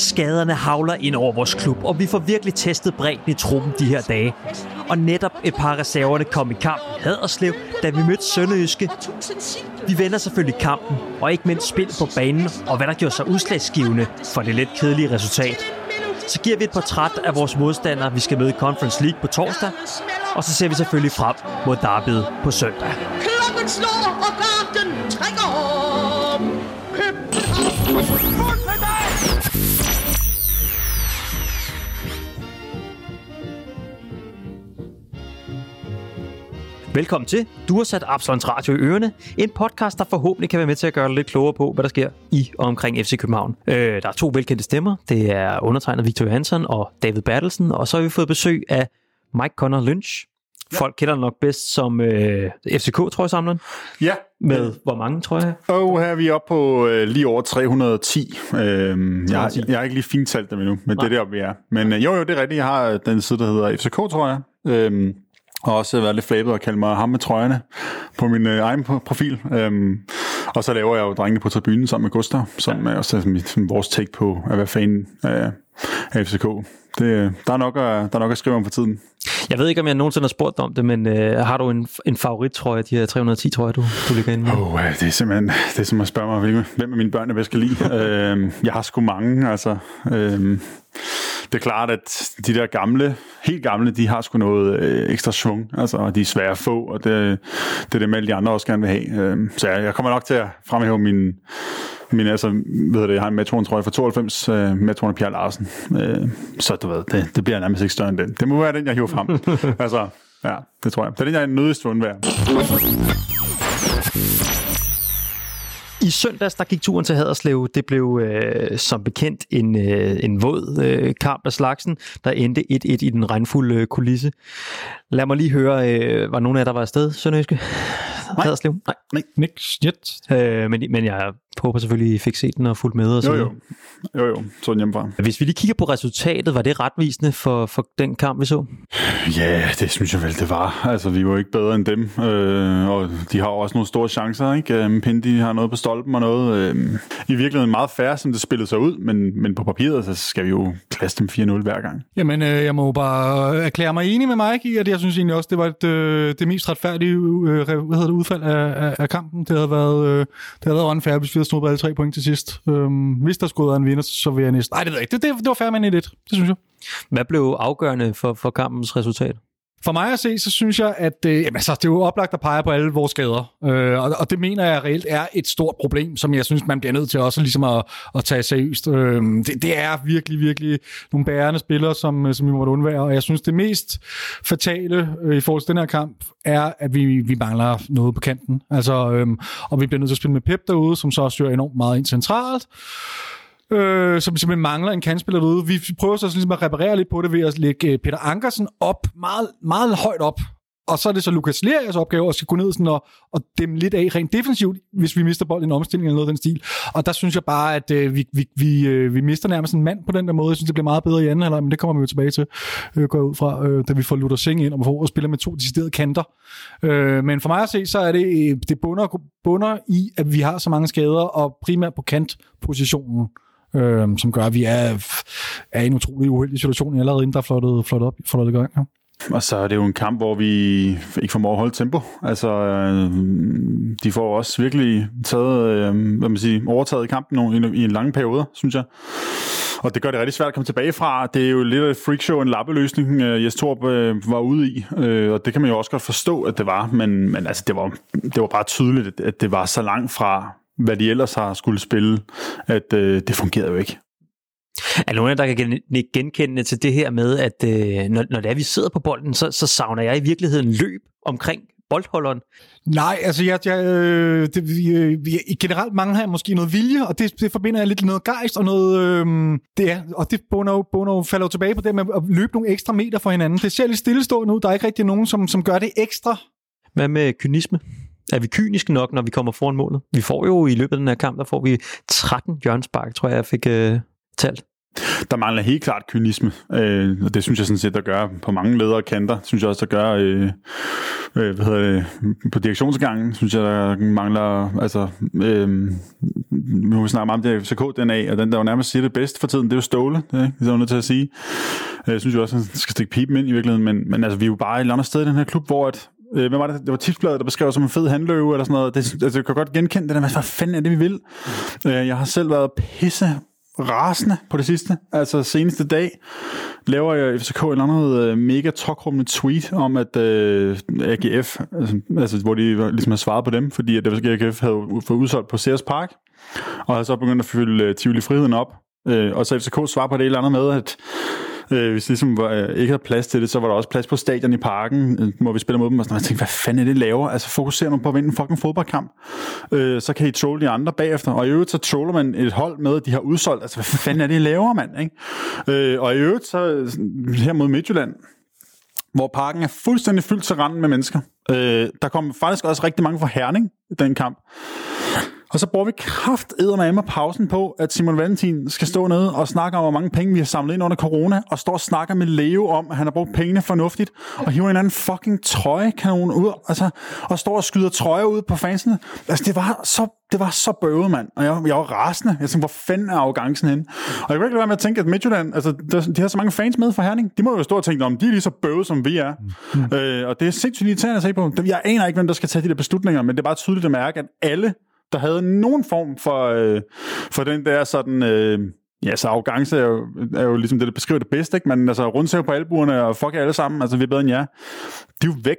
Skaderne havler ind over vores klub, og vi får virkelig testet bredden i truppen de her dage. Og netop et par reserverne kom i kamp i Haderslev, da vi mødte Sønderjyske. Vi vender selvfølgelig kampen, og ikke mindst spil på banen, og hvad der gjorde sig udslagsgivende for det lidt kedelige resultat. Så giver vi et portræt af vores modstandere, vi skal møde i Conference League på torsdag, og så ser vi selvfølgelig frem mod derbyet på søndag. Klokken slår, og garden trækker om. Velkommen til. Du har sat Absalons Radio i ørerne. En podcast, der forhåbentlig kan være med til at gøre dig lidt klogere på, hvad der sker i og omkring FC København. Øh, der er to velkendte stemmer. Det er undertegnet Victor Johansson og David Bertelsen. Og så har vi fået besøg af Mike Connor Lynch. Folk kender nok bedst som øh, FCK, tror jeg, samleren. Ja. Med hvor mange, tror jeg? Og her er vi oppe på øh, lige over 310. Øhm, jeg, har, 310. jeg har ikke lige fintalt dem endnu, men Nej. det er deroppe, vi er. Men øh, jo, jo, det er rigtigt. Jeg har øh, den side, der hedder FCK, tror jeg. Øhm, og også været lidt flabet og kaldt mig ham med trøjerne på min øh, egen pro- profil. Øhm, og så laver jeg jo drengene på tribunen sammen med Gustav, som er også mit, sådan vores take på at være fan af, af FCK. Det, øh, der, er nok at, der er nok at skrive om for tiden. Jeg ved ikke, om jeg nogensinde har spurgt dig om det, men øh, har du en, en favorittrøje, de her 310 trøjer, du, du ligger inde med? Oh, det er simpelthen det er som at spørge mig, hvem af mine børn jeg bedst kan lide. øhm, jeg har sgu mange, altså. Øhm, det er klart, at de der gamle, helt gamle, de har sgu noget øh, ekstra svung, altså, og de er svære at få, og det, det er det, alle de andre også gerne vil have. Øhm, så jeg, jeg kommer nok til at fremhæve min, min altså, ved det, jeg har en Metroen, tror jeg, fra 92, øh, Metroen af Pierre Larsen. Øh, så du ved, det, det bliver nærmest ikke større end den. Det må være den, jeg hiver frem. altså, ja, det tror jeg. Det er den, jeg er nødigst vil undvære. I søndags, der gik turen til Haderslev. Det blev øh, som bekendt en, øh, en våd øh, kamp af slagsen, der endte 1-1 i den regnfulde øh, kulisse. Lad mig lige høre, øh, var nogen af jer, der var afsted, Sønderjyske? Nej. Haderslev? Nej. Nick shit. Øh, men, men jeg håber selvfølgelig, I fik set den og fulgt med. Og så Jo, jo. Jo, jo. Så den hjemmefra. Hvis vi lige kigger på resultatet, var det retvisende for, for den kamp, vi så? Ja, det synes jeg vel, det var. Altså, vi var ikke bedre end dem, øh, og de har jo også nogle store chancer, ikke? Øh, Pindi har noget på stolpen og noget. Øh, I virkeligheden meget færre, som det spillede sig ud, men, men på papiret, så skal vi jo klasse dem 4-0 hver gang. Jamen, øh, jeg må jo bare erklære mig enig med Mike i, at jeg synes egentlig også, det var et, øh, det mest retfærdige øh, hvad hedder det, udfald af, af, af kampen. Det havde været, øh, det havde været unfair, hvis vi havde snuppet alle tre point til sidst. Øhm, hvis der skulle være en vinder, så vil jeg næsten... Nej, det ved jeg ikke. Det, det, det var fair med en 1 Det synes jeg. Hvad blev afgørende for, for kampens resultat? For mig at se, så synes jeg, at øh, jamen, altså, det er jo oplagt at pege på alle vores skader. Øh, og, og det mener jeg reelt er et stort problem, som jeg synes, man bliver nødt til også ligesom at, at tage seriøst. Øh, det, det er virkelig, virkelig nogle bærende spillere, som, øh, som vi må undvære. Og jeg synes, det mest fatale øh, i forhold til den her kamp, er, at vi, vi mangler noget på kanten. Altså, øh, og vi bliver nødt til at spille med Pep derude, som så styrer enormt meget ind centralt øh, som simpelthen mangler en kandspiller derude. Vi prøver så ligesom at reparere lidt på det ved at lægge øh, Peter Ankersen op, meget, meget højt op. Og så er det så Lukas Lerias opgave at skal gå ned sådan og, og dæmme lidt af rent defensivt, hvis vi mister bolden i en omstilling eller noget af den stil. Og der synes jeg bare, at øh, vi, vi, vi, øh, vi mister nærmest en mand på den der måde. Jeg synes, det bliver meget bedre i anden halvleg, men det kommer vi jo tilbage til, øh, går jeg ud fra, øh, da vi får Luther Singh ind og får og spiller med to deciderede kanter. Øh, men for mig at se, så er det, øh, det bunder, bunder i, at vi har så mange skader, og primært på kantpositionen øh, som gør, at vi er, er i en utrolig uheldig situation allerede inden der er flottet, flottet, op, flottet i gang. Ja. Og så er det jo en kamp, hvor vi ikke formår at holde tempo. Altså, øh, de får også virkelig taget, øh, hvad man siger, overtaget kampen nogle, i, i en lang periode, synes jeg. Og det gør det rigtig svært at komme tilbage fra. Det er jo lidt af et freakshow, en lappeløsning, øh, Jes Torp øh, var ude i. Øh, og det kan man jo også godt forstå, at det var. Men, men altså, det, var, det var bare tydeligt, at, at det var så langt fra, hvad de ellers har skulle spille, at øh, det fungerede jo ikke. Er nogen der kan gen- genkende til det her med, at øh, når, når det er, vi sidder på bolden, så, så savner jeg i virkeligheden løb omkring boldholderen. Nej, altså jeg, jeg, øh, det, vi, øh, vi, generelt mangler jeg måske noget vilje, og det, det forbinder jeg lidt med noget gejst og noget, øh, det er, og det Bono, Bono falder jo tilbage på det med at løbe nogle ekstra meter for hinanden. Det ser lidt stillestående ud, der er ikke rigtig nogen, som, som gør det ekstra. Hvad med kynisme? Er vi kyniske nok, når vi kommer foran målet? Vi får jo i løbet af den her kamp, der får vi 13 hjørnspark, tror jeg, jeg fik øh, talt. Der mangler helt klart kynisme, øh, og det synes jeg sådan set, der gør på mange ledere kanter. Synes jeg også, der gør øh, øh, hvad hedder det, på direktionsgangen. Synes jeg, der mangler altså, øh, nu snakker meget om det FCK-DNA, og den, der jo nærmest siger det bedst for tiden, det er jo Ståle, det er jeg ligesom nødt til at sige. Øh, jeg synes jo også, at han skal stikke pipen ind i virkeligheden, men, men altså, vi er jo bare et eller andet sted i den her klub, hvor at, øh, hvad var det? Det var tipsbladet, der beskrev som en fed handløve eller sådan noget. Det, altså, jeg kan godt genkende det der, hvad fanden er det, vi vil? Øh, jeg har selv været pisse rasende på det sidste. Altså seneste dag laver jeg FCK en andet øh, mega tokrummende tweet om, at øh, AGF, altså, altså, hvor de ligesom har svaret på dem, fordi at AGF havde fået udsolgt på Sears Park, og har så begyndt at fylde øh, Tivoli Friheden op. Øh, og så FCK svarer på det eller andet med, at Øh, hvis ligesom var, øh, ikke havde plads til det, så var der også plads på stadion i parken, øh, hvor vi spiller mod dem. Og sådan, og jeg tænkte, hvad fanden er det laver? Altså fokuserer man på at vinde en fucking fodboldkamp. Øh, så kan I trolle de andre bagefter. Og i øvrigt så troller man et hold med, at de har udsolgt. Altså hvad fanden er det, laver, mand? Ikke? Øh, og i øvrigt så her mod Midtjylland, hvor parken er fuldstændig fyldt til randen med mennesker. Øh, der kom faktisk også rigtig mange fra Herning i den kamp. Og så bruger vi kraft med pausen på, at Simon Valentin skal stå nede og snakke om, hvor mange penge vi har samlet ind under corona, og står og snakker med Leo om, at han har brugt pengene fornuftigt, og hiver en anden fucking trøjekanon ud, altså, og står og skyder trøjer ud på fansene. Altså, det var så det var så bøvet, mand. Og jeg, jeg var rasende. Jeg tænkte, hvor fanden er arrogancen henne? Og jeg kan ikke være med at tænke, at Midtjylland, altså, de har så mange fans med fra Herning. De må jo stå og tænke, om de er lige så bøvet, som vi er. Mm. Øh, og det er sindssygt irriterende at se på. Jeg aner ikke, hvem der skal tage de der beslutninger, men det er bare tydeligt at mærke, at alle der havde nogen form for, øh, for den der sådan... Øh, Ja, så arrogance er jo, er jo ligesom det, der beskriver det bedst, ikke? Men altså rundsæv på albuerne og fuck alle sammen, altså vi er bedre end jer. De er jo væk.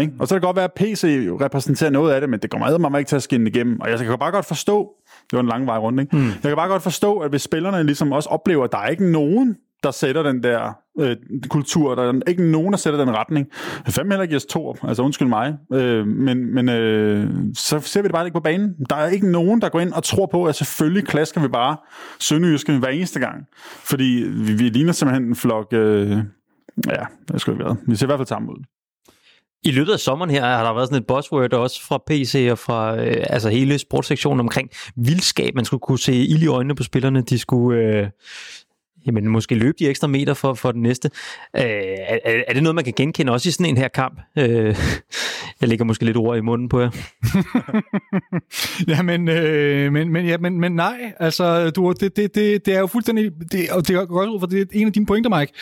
Ikke? Og så kan det godt være, at PC repræsenterer noget af det, men det kommer mig ikke til at skinne igennem. Og jeg kan bare godt forstå, det var en lang vej rundt, ikke? Mm. Jeg kan bare godt forstå, at hvis spillerne ligesom også oplever, at der er ikke nogen, der sætter den der øh, kultur. Der er ikke nogen, der sætter den retning. Fem heller ikke os to. Altså undskyld mig. Øh, men men øh, så ser vi det bare ikke på banen. Der er ikke nogen, der går ind og tror på, at selvfølgelig klasker vi bare Sønderjyske hver eneste gang. Fordi vi, vi ligner simpelthen en flok... Øh, ja, det skulle ikke være. Vi ser i hvert fald sammen ud. I løbet af sommeren her har der været sådan et buzzword også fra PC og fra øh, altså hele sportssektionen omkring vildskab. Man skulle kunne se ild i øjnene på spillerne. De skulle, øh, jamen måske løbe de ekstra meter for, for den næste. Øh, er, er det noget, man kan genkende også i sådan en her kamp? Øh, jeg lægger måske lidt ord i munden på jer. ja, men, øh, men, men, ja, men, men nej, altså, du, det, det, det, det er jo fuldstændig, det, og det er godt ud for det er en af dine pointer, Mike.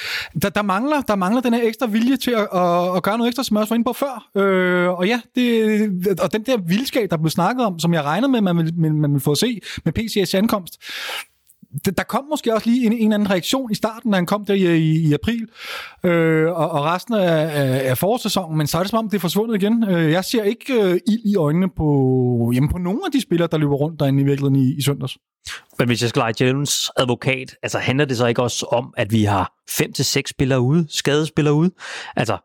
Der, der, mangler, der mangler den her ekstra vilje til at, at, at gøre noget ekstra, som jeg også var inde på før. Øh, og ja, det, og den der vildskab, der blev snakket om, som jeg regnede med, man ville, man, ville få at se med PCS ankomst, der kom måske også lige en, en anden reaktion i starten, da han kom der i, i, i april, øh, og, og resten af, af, af forårssæsonen, men så er det som om, det er forsvundet igen. Øh, jeg ser ikke øh, ild i øjnene på, jamen, på nogen af de spillere, der løber rundt derinde i virkeligheden i, i søndags. Men hvis jeg skal lege Jones advokat, altså handler det så ikke også om, at vi har fem til seks spillere ude, skadespillere ude? Altså,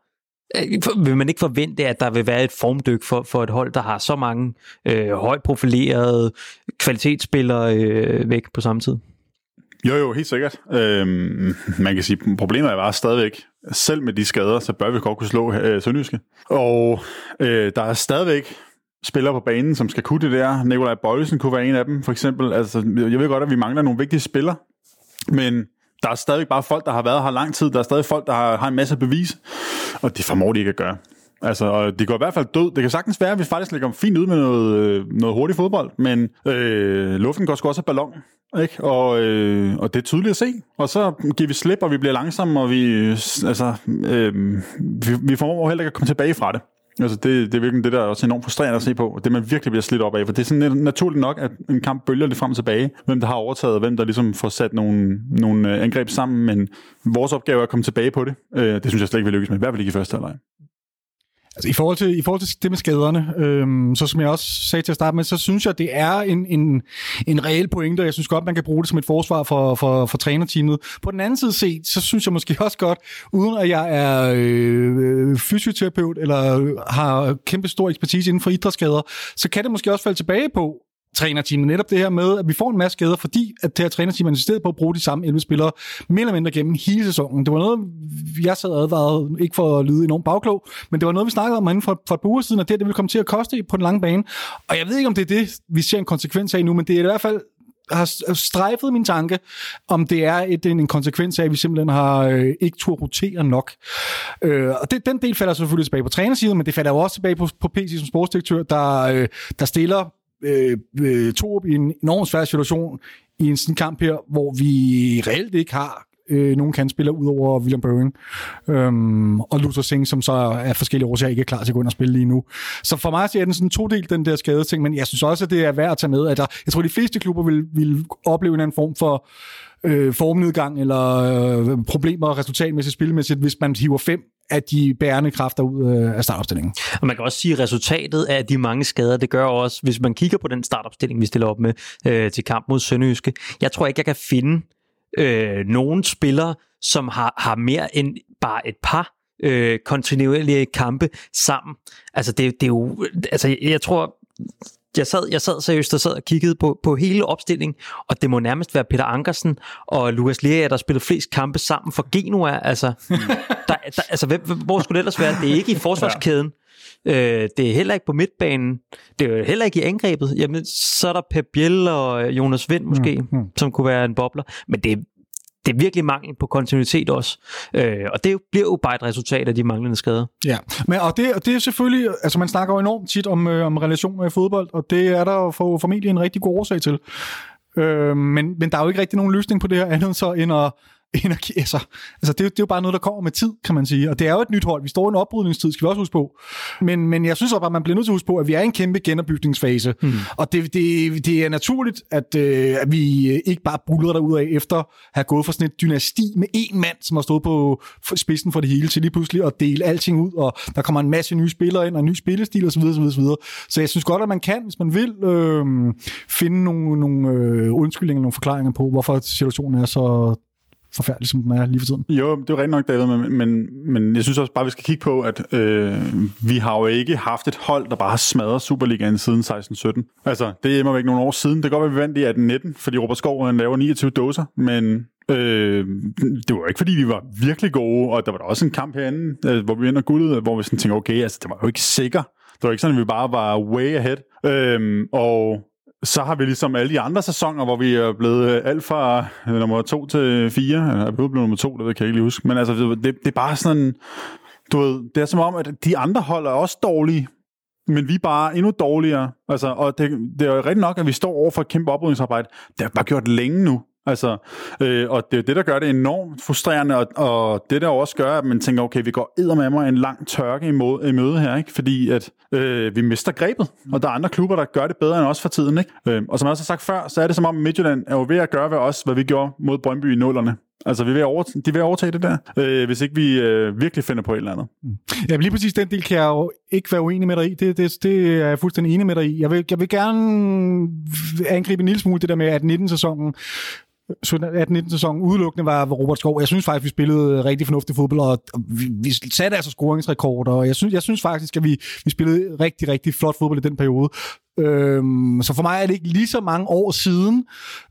øh, vil man ikke forvente, at der vil være et formdyk for, for et hold, der har så mange øh, højt profilerede kvalitetsspillere øh, væk på samme tid? Jo, jo, helt sikkert. Øhm, man kan sige, problemet er bare stadigvæk, selv med de skader, så bør vi godt kunne slå øh, Sønderjyske. Og øh, der er stadigvæk spillere på banen, som skal kunne det der. Nikolaj Bøjlesen kunne være en af dem, for eksempel. Altså, jeg ved godt, at vi mangler nogle vigtige spillere, men der er stadig bare folk, der har været her lang tid. Der er stadig folk, der har, har en masse bevis, og det formår de ikke at gøre. Altså, det går i hvert fald død. Det kan sagtens være, at vi faktisk ligger fint ud med noget, øh, noget hurtigt fodbold, men øh, luften går sgu også af ballon. Ikke? Og, øh, og det er tydeligt at se. Og så giver vi slip, og vi bliver langsomme, og vi, øh, altså, øh, vi, vi får heller ikke at komme tilbage fra det. Altså det, det er virkelig det, der er også enormt frustrerende at se på. Det man virkelig bliver slidt op af. For det er sådan naturligt nok, at en kamp bølger lidt frem og tilbage. Hvem der har overtaget, hvem der ligesom får sat nogle, nogle øh, angreb sammen. Men vores opgave er at komme tilbage på det. Det synes jeg slet ikke, vi lykkes med. I hvert fald ikke i første halvleg. Altså, i, forhold til, I forhold til det med skaderne, øhm, så som jeg også sagde til at starte med, så synes jeg, det er en, en, en reel pointe, og jeg synes godt, man kan bruge det som et forsvar for, for, for trænerteamet. På den anden side set, så synes jeg måske også godt, uden at jeg er øh, øh, fysioterapeut eller har kæmpe stor ekspertise inden for idrætsskader, så kan det måske også falde tilbage på, trænerteamet. Netop det her med, at vi får en masse skader, fordi at det her trænerteam er insisteret på at bruge de samme 11 spillere mere eller mindre gennem hele sæsonen. Det var noget, jeg sad advaret, ikke for at lyde enormt bagklog, men det var noget, vi snakkede om inden for, for et par uger siden, at det, det ville komme til at koste på den lange bane. Og jeg ved ikke, om det er det, vi ser en konsekvens af nu, men det er i hvert fald har strejfet min tanke, om det er et, en konsekvens af, at vi simpelthen har øh, ikke tur rotere nok. Øh, og det, den del falder selvfølgelig tilbage på trænersiden, men det falder jo også tilbage på, på PC som sportsdirektør, der, øh, der stiller øh, øh, Torup i en enormt svær situation i en sådan kamp her, hvor vi reelt ikke har øh, nogen kandspillere ud over William Boeing øhm, og Luther Singh, som så af forskellige årsager ikke er klar til at gå ind og spille lige nu. Så for mig er den sådan to del, den der skade ting, men jeg synes også, at det er værd at tage med, at der, jeg tror, at de fleste klubber vil, vil opleve en anden form for øh, formnedgang eller øh, problemer resultatmæssigt, spilmæssigt, hvis man hiver fem af de bærende kræfter ud øh, af startopstillingen. Og man kan også sige, at resultatet af de mange skader, det gør også, hvis man kigger på den startopstilling, vi stiller op med øh, til kamp mod Sønderjyske. Jeg tror ikke, jeg kan finde øh, nogen spillere, som har, har mere end bare et par øh, kontinuerlige kampe sammen. Altså, det, det er jo... Altså, jeg tror, jeg sad, jeg sad seriøst og sad og kiggede på, på hele opstillingen, og det må nærmest være Peter Ankersen og Lukas Lea, der spillede flest kampe sammen for Genua. Altså, der, der, altså hvem, hvor skulle det ellers være? Det er ikke i forsvarskæden. Øh, det er heller ikke på midtbanen. Det er heller ikke i angrebet. Jamen, så er der Pep Biel og Jonas Vind måske, mm, mm. som kunne være en bobler. Men det, det er virkelig mangel på kontinuitet også. Øh, og det bliver jo bare et resultat af de manglende skader. Ja, Men, og, det, og det er selvfølgelig, altså man snakker jo enormt tit om, øh, om relationer i fodbold, og det er der for, formentlig en rigtig god årsag til. Øh, men, men der er jo ikke rigtig nogen løsning på det her andet så end at energi. Altså, altså det, det er jo bare noget, der kommer med tid, kan man sige. Og det er jo et nyt hold. Vi står i en oprydningstid, skal vi også huske på. Men, men jeg synes også, at man bliver nødt til at huske på, at vi er i en kæmpe genopbygningsfase. Mm. Og det, det, det er naturligt, at, øh, at vi ikke bare buller derud af efter at have gået fra sådan et dynasti med én mand, som har stået på spidsen for det hele, til lige pludselig at dele alting ud, og der kommer en masse nye spillere ind, og en ny spillestil osv. osv., osv. Så jeg synes godt, at man kan, hvis man vil, øh, finde nogle, nogle øh, undskyldninger, nogle forklaringer på, hvorfor situationen er så forfærdelig, som den er lige for tiden. Jo, det er jo rigtig nok, David, men, men, men jeg synes også bare, vi skal kigge på, at øh, vi har jo ikke haft et hold, der bare har smadret Superligaen siden 16-17. Altså, det er immer ikke nogle år siden. Det kan godt være, vi vandt i 18-19, fordi Robert Skov laver 29 dåser, men Øh, det var ikke fordi, vi var virkelig gode, og der var der også en kamp herinde, øh, hvor vi vinder guldet, hvor vi sådan tænkte, okay, altså det var jo ikke sikker. Det var ikke sådan, at vi bare var way ahead. Øh, og så har vi ligesom alle de andre sæsoner, hvor vi er blevet øh, alt fra øh, nummer 2 til 4, eller er blevet nummer 2, det kan jeg ikke lige huske, men altså, det, det er bare sådan, du ved, det er som om, at de andre hold er også dårlige, men vi er bare endnu dårligere. Altså, og det, det er jo rigtigt nok, at vi står over for et kæmpe oprydningsarbejde. Det har bare gjort længe nu. Altså, øh, og det er det, der gør det enormt frustrerende, og, og det der også gør, at man tænker, okay, vi går med mig en lang tørke i, møde, i møde her, ikke? fordi at øh, vi mister grebet, og der er andre klubber, der gør det bedre end os for tiden. Ikke? Øh, og som jeg også har sagt før, så er det som om Midtjylland er jo ved at gøre ved os, hvad vi gjorde mod Brøndby i nullerne. Altså, vi er ved at over, de er ved at overtage det der, øh, hvis ikke vi øh, virkelig finder på et eller andet. Mm. Ja, lige præcis den del kan jeg jo ikke være uenig med dig i. Det, det, det er jeg fuldstændig enig med dig i. Jeg vil, jeg vil gerne angribe en lille smule det der med, at 19-sæsonen 18-19 sæson udelukkende var Robert Skov. Jeg synes faktisk, vi spillede øh, rigtig fornuftig fodbold, og vi, vi satte altså scoringsrekorder, og jeg synes, jeg synes faktisk, at vi, vi spillede rigtig, rigtig flot fodbold i den periode. Øhm, så for mig er det ikke lige så mange år siden,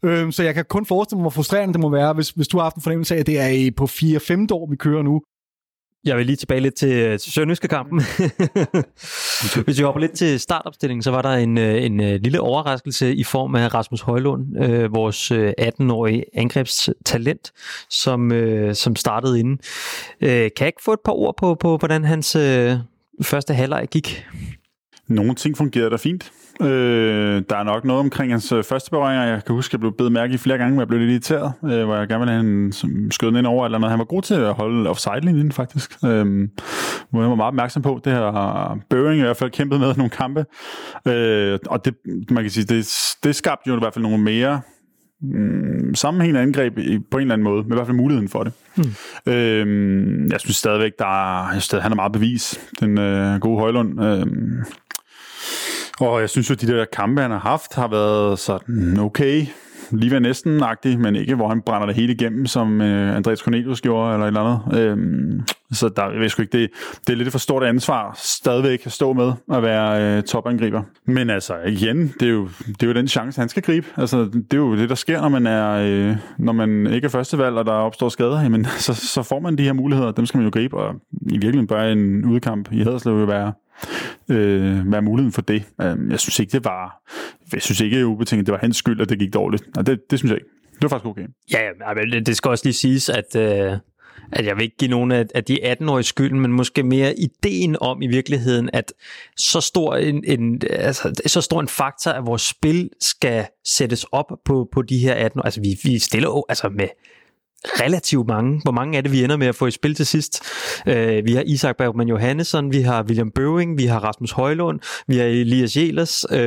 øhm, så jeg kan kun forestille mig, hvor frustrerende det må være, hvis, hvis du har haft en fornemmelse af, at det er på 4-5 år, vi kører nu. Jeg vil lige tilbage lidt til, til Sønderjyske kampen. Hvis vi hopper lidt til startopstillingen, så var der en, øh, en, øh, lille overraskelse i form af Rasmus Højlund, øh, vores 18-årige angrebstalent, som, øh, som startede inden. Øh, kan jeg ikke få et par ord på, på hvordan hans øh, første halvleg gik? Nogle ting fungerede da fint. Øh, der er nok noget omkring hans øh, første berøringer. Jeg kan huske, at jeg blev bedt mærke i flere gange, hvor jeg blev lidt irriteret, øh, hvor jeg gerne ville have en skød ind over, eller noget. Han var god til at holde offside-linjen, faktisk. Øh, hvor jeg var meget opmærksom på. Det har Børing i hvert fald kæmpet med nogle kampe. Øh, og det, man kan sige, det, det skabte jo i hvert fald nogle mere mm, sammenhængende angreb i, på en eller anden måde, med i hvert fald muligheden for det. Hmm. Øh, jeg synes stadigvæk, der er, jeg synes, han er meget bevis, den øh, gode Højlund. Øh, og jeg synes jo, at de der kampe, han har haft, har været sådan okay, lige ved næsten agtig, men ikke hvor han brænder det hele igennem, som øh, Andreas Cornelius gjorde, eller et eller andet. Øhm, så der, jeg ved sgu ikke, det, det er lidt for stort ansvar stadigvæk at stå med at være øh, topangriber. Men altså, igen, det er, jo, det er jo den chance, han skal gribe. Altså, det er jo det, der sker, når man, er, øh, når man ikke er førstevalg, og der opstår skader. Jamen, så, så får man de her muligheder, dem skal man jo gribe, og i virkeligheden bør en udkamp i Haderslev jo være øh, være muligheden for det. Øhm, jeg synes ikke, det var... Jeg synes ikke, ubetinget, det var hans skyld, at det gik dårligt. Og det, det synes jeg ikke. Det var faktisk okay. Ja, men det skal også lige siges, at... Øh at jeg vil ikke give nogen af, af de 18-årige skylden, men måske mere ideen om i virkeligheden, at så stor en, en, altså, så stor en faktor, at vores spil skal sættes op på, på de her 18 år. Altså vi, vi stiller jo altså med relativt mange. Hvor mange er det, vi ender med at få i spil til sidst? Uh, vi har Isak Bergman Johannesson, vi har William Bøving, vi har Rasmus Højlund, vi har Elias Jelers. Uh,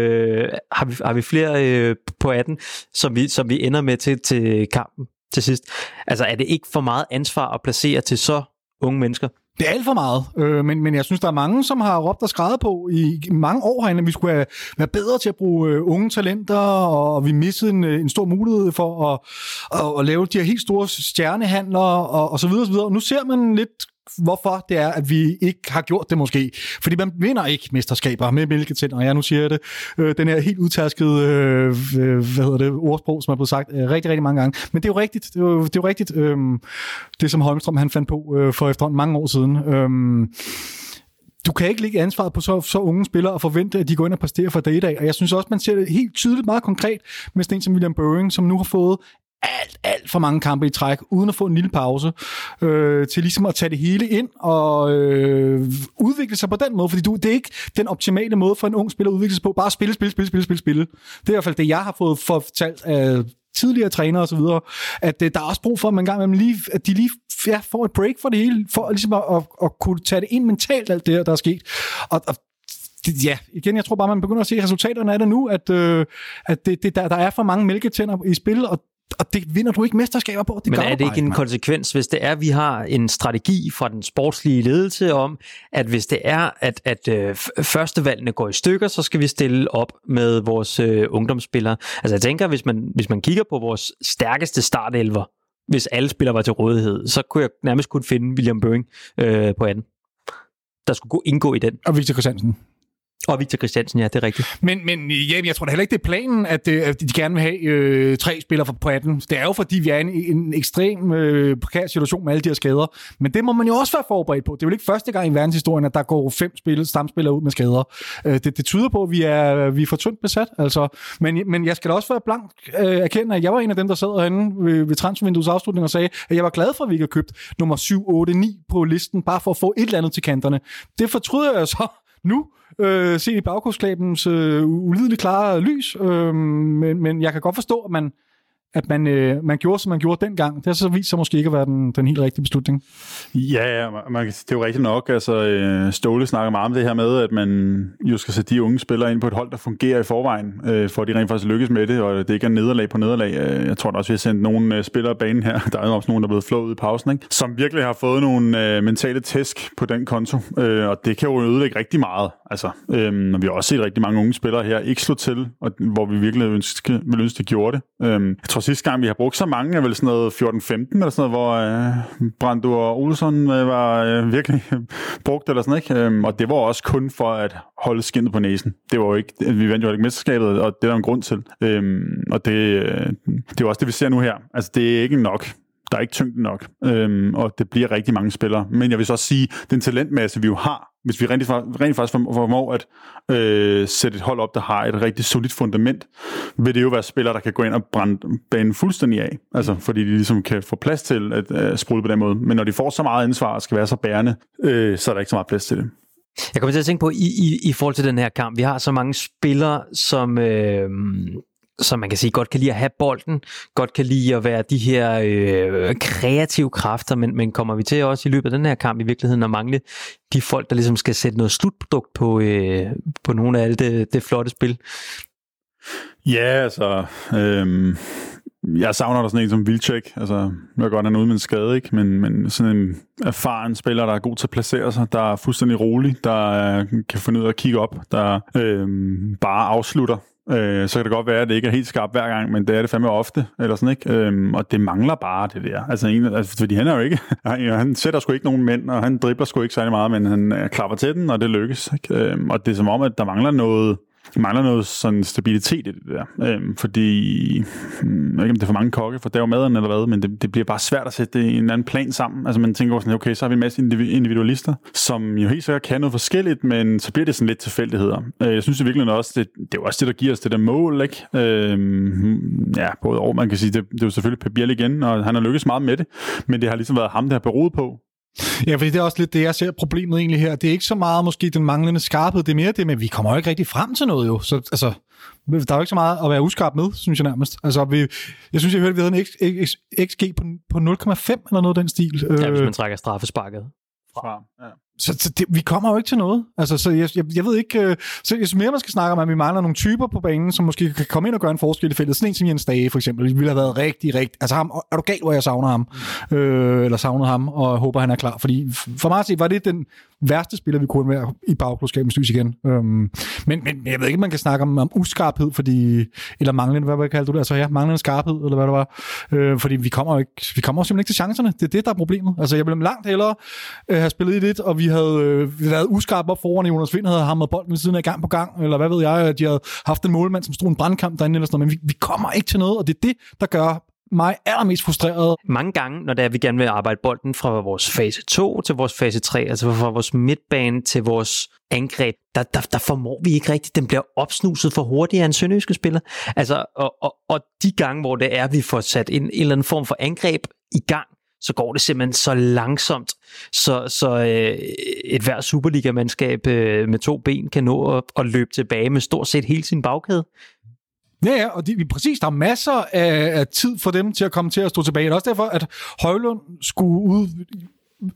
har, vi, har vi flere uh, på 18, som vi, som vi ender med til, til kampen til sidst? Altså er det ikke for meget ansvar at placere til så unge mennesker? Det er alt for meget, øh, men, men jeg synes, der er mange, som har råbt og skrevet på i, mange år herinde, at vi skulle have, være bedre til at bruge øh, unge talenter, og vi missede en, øh, en stor mulighed for at, at, at lave de her helt store stjernehandler, og, og så videre, og så videre. Nu ser man lidt hvorfor det er, at vi ikke har gjort det måske. Fordi man vinder ikke mesterskaber med mælketænder, og jeg nu siger det. Øh, den her helt udtaskede øh, øh, hvad hedder det, ordsprog, som er blevet sagt øh, rigtig, rigtig mange gange. Men det er jo rigtigt. Det er jo, det er jo rigtigt, øh, det som Holmstrøm han fandt på øh, for efterhånden mange år siden. Øh, du kan ikke lægge ansvaret på så, så unge spillere og forvente, at de går ind og præsterer fra dag i dag. Og jeg synes også, man ser det helt tydeligt meget konkret med sådan en som William Børing, som nu har fået alt, alt for mange kampe i træk, uden at få en lille pause, øh, til ligesom at tage det hele ind og øh, udvikle sig på den måde, fordi du, det er ikke den optimale måde for en ung spiller at udvikle sig på, bare spille, spille, spille, spille, spille, spille. Det er i hvert fald det, jeg har fået fortalt af tidligere trænere og så videre, at øh, der er også brug for, at, man gang lige, at de lige ja, får et break for det hele, for ligesom at, at, at kunne tage det ind mentalt, alt det her, der er sket. Og, og ja, igen, jeg tror bare, man begynder at se resultaterne af det nu, at, øh, at det, det, der, der er for mange mælketænder i spil, og og det vinder du ikke mesterskaber på. Det Men gør er det ikke en man. konsekvens, hvis det er, at vi har en strategi fra den sportslige ledelse om, at hvis det er, at, at øh, førstevalgene går i stykker, så skal vi stille op med vores øh, ungdomsspillere. Altså jeg tænker, hvis man, hvis man kigger på vores stærkeste startelver, hvis alle spillere var til rådighed, så kunne jeg nærmest kunne finde William Børing øh, på 18 der skulle indgå i den. Og Victor Christiansen. Og Victor Christiansen, ja, det er rigtigt. Men, men øh, ja, jeg tror da heller ikke, det er planen, at, øh, at de gerne vil have øh, tre spillere på 18. Det er jo, fordi vi er i en, en ekstrem øh, prekær situation med alle de her skader. Men det må man jo også være forberedt på. Det er jo ikke første gang i verdenshistorien, at der går fem spil, stamspillere ud med skader. Øh, det, det tyder på, at vi er, vi er for tyndt besat. Altså. Men, men jeg skal da også være blank øh, erkende, at jeg var en af dem, der sad herinde ved, ved transfervinduets afslutning og sagde, at jeg var glad for, at vi ikke har købt nummer 7, 8, 9 på listen, bare for at få et eller andet til kanterne. Det fortryder jeg så nu, øh, set i bagkostskabens øh, ulideligt klare lys. Øh, men, men jeg kan godt forstå, at man at man, øh, man gjorde, som man gjorde dengang. Det har så vist sig måske ikke at være den, den helt rigtige beslutning. Ja, ja man, det er jo rigtigt nok. Altså, øh, Ståle snakker meget om det her med, at man jo skal sætte de unge spillere ind på et hold, der fungerer i forvejen, øh, for at de rent faktisk lykkes med det, og det ikke er nederlag på nederlag. Øh, jeg tror da også, vi har sendt nogle øh, spillere banen her. Der er jo også nogen, der er blevet flået i pausen, ikke? som virkelig har fået nogle øh, mentale tæsk på den konto, øh, og det kan jo ødelægge rigtig meget. Altså, øh, og vi har også set rigtig mange unge spillere her ikke slå til, og, hvor vi virkelig ønske, ville ønske, de gjorde det. Øh, jeg tror sidste gang, vi har brugt så mange, er vel sådan noget 14-15 eller sådan noget, hvor øh, Brandur og Olsson øh, var øh, virkelig brugt eller sådan, ikke? Øhm, og det var også kun for at holde skinnet på næsen. Det var jo ikke, vi vandt jo ikke mesterskabet, og det er der en grund til. Øhm, og det, øh, det er også det, vi ser nu her. Altså, det er ikke nok der er ikke tyngden nok, øhm, og det bliver rigtig mange spillere. Men jeg vil så også sige, den talentmasse, vi jo har, hvis vi rent, rent faktisk formår at øh, sætte et hold op, der har et rigtig solidt fundament, vil det jo være spillere, der kan gå ind og brænde banen fuldstændig af. Altså, fordi de ligesom kan få plads til at øh, sprulle på den måde. Men når de får så meget ansvar og skal være så bærende, øh, så er der ikke så meget plads til det. Jeg kommer til at tænke på, i, i, i forhold til den her kamp, vi har så mange spillere, som... Øh som man kan sige, godt kan lide at have bolden, godt kan lide at være de her øh, kreative kræfter, men, men kommer vi til også i løbet af den her kamp i virkeligheden at mangle de folk, der ligesom skal sætte noget slutprodukt på, øh, på nogle af alle det, det flotte spil? Ja, altså... Øh, jeg savner der sådan en som Vilcek. Altså, jeg godt, han er ude med en skade, ikke? Men, men sådan en erfaren spiller, der er god til at placere sig, der er fuldstændig rolig, der øh, kan finde ud af at kigge op, der øh, bare afslutter Øh, så kan det godt være, at det ikke er helt skarpt hver gang, men det er det fandme ofte, eller sådan, ikke? Øhm, og det mangler bare det der. Altså, en, altså, fordi han er jo ikke, han, han sætter sgu ikke nogen mænd, og han dribler sgu ikke særlig meget, men han øh, klapper til den, og det lykkes. Ikke? Øhm, og det er som om, at der mangler noget, mangler noget sådan stabilitet i det der. Øhm, fordi, hmm, jeg ved ikke om det er for mange kokke for der er maden eller hvad, men det, det bliver bare svært at sætte det i en anden plan sammen. Altså man tænker sådan, okay, så har vi en masse individualister, som jo helt sikkert kan noget forskelligt, men så bliver det sådan lidt tilfældigheder. Øh, jeg synes i virkeligheden også, det, det er jo også det, der giver os det der mål, ikke? Øhm, ja, både over, man kan sige, det, det er jo selvfølgelig Pep igen, og han har lykkes meget med det, men det har ligesom været ham, der har beroet på, Ja, fordi det er også lidt det, jeg ser problemet egentlig her. Det er ikke så meget måske den manglende skarphed, det er mere det med, vi kommer jo ikke rigtig frem til noget jo. Så altså, der er jo ikke så meget at være uskarp med, synes jeg nærmest. Altså, vi, jeg synes, jeg hørte, at vi havde en XG på, på 0,5 eller noget af den stil. Ja, hvis man trækker straffesparket fra. Ja. Så, så det, vi kommer jo ikke til noget. Altså, så jeg, jeg, jeg ved ikke... Øh, så jeg mere, man skal snakke om, at vi mangler nogle typer på banen, som måske kan komme ind og gøre en forskel i feltet. Sådan en som Jens Dage, for eksempel. Ville have været rigtig, rigtig... Altså, ham, er du gal, hvor jeg savner ham? Øh, eller savner ham, og håber, han er klar. Fordi for mig at se, var det den værste spiller, vi kunne være i bagklodskabens lys igen. Øhm, men, men jeg ved ikke, man kan snakke om, om uskarphed, fordi, eller manglende, hvad, hvad kalder du det? Altså ja, manglende skarphed, eller hvad det var. Øh, fordi vi kommer jo ikke, vi kommer simpelthen ikke til chancerne. Det er det, der er problemet. Altså jeg ville langt hellere øh, have spillet i det, og vi havde øh, været uskarpe op foran, Jonas Vind havde hamret bolden ved siden af gang på gang, eller hvad ved jeg, at de havde haft en målmand, som stod en brandkamp derinde, eller sådan noget, men vi, vi kommer ikke til noget, og det er det, der gør mig allermest frustreret. Mange gange, når det er, vi gerne vil arbejde bolden fra vores fase 2 til vores fase 3, altså fra vores midtbane til vores angreb, der, der, der formår vi ikke rigtigt. Den bliver opsnuset for hurtigt af en sønderjyske spiller. Altså, og, og, og de gange, hvor det er, vi får sat en, en eller anden form for angreb i gang, så går det simpelthen så langsomt, så, så øh, et hver Superliga-mandskab øh, med to ben kan nå at, at løbe tilbage med stort set hele sin bagkæde. Ja, ja, og de, præcis, der er masser af, af tid for dem til at komme til at stå tilbage. Det er også derfor, at Højlund skulle ud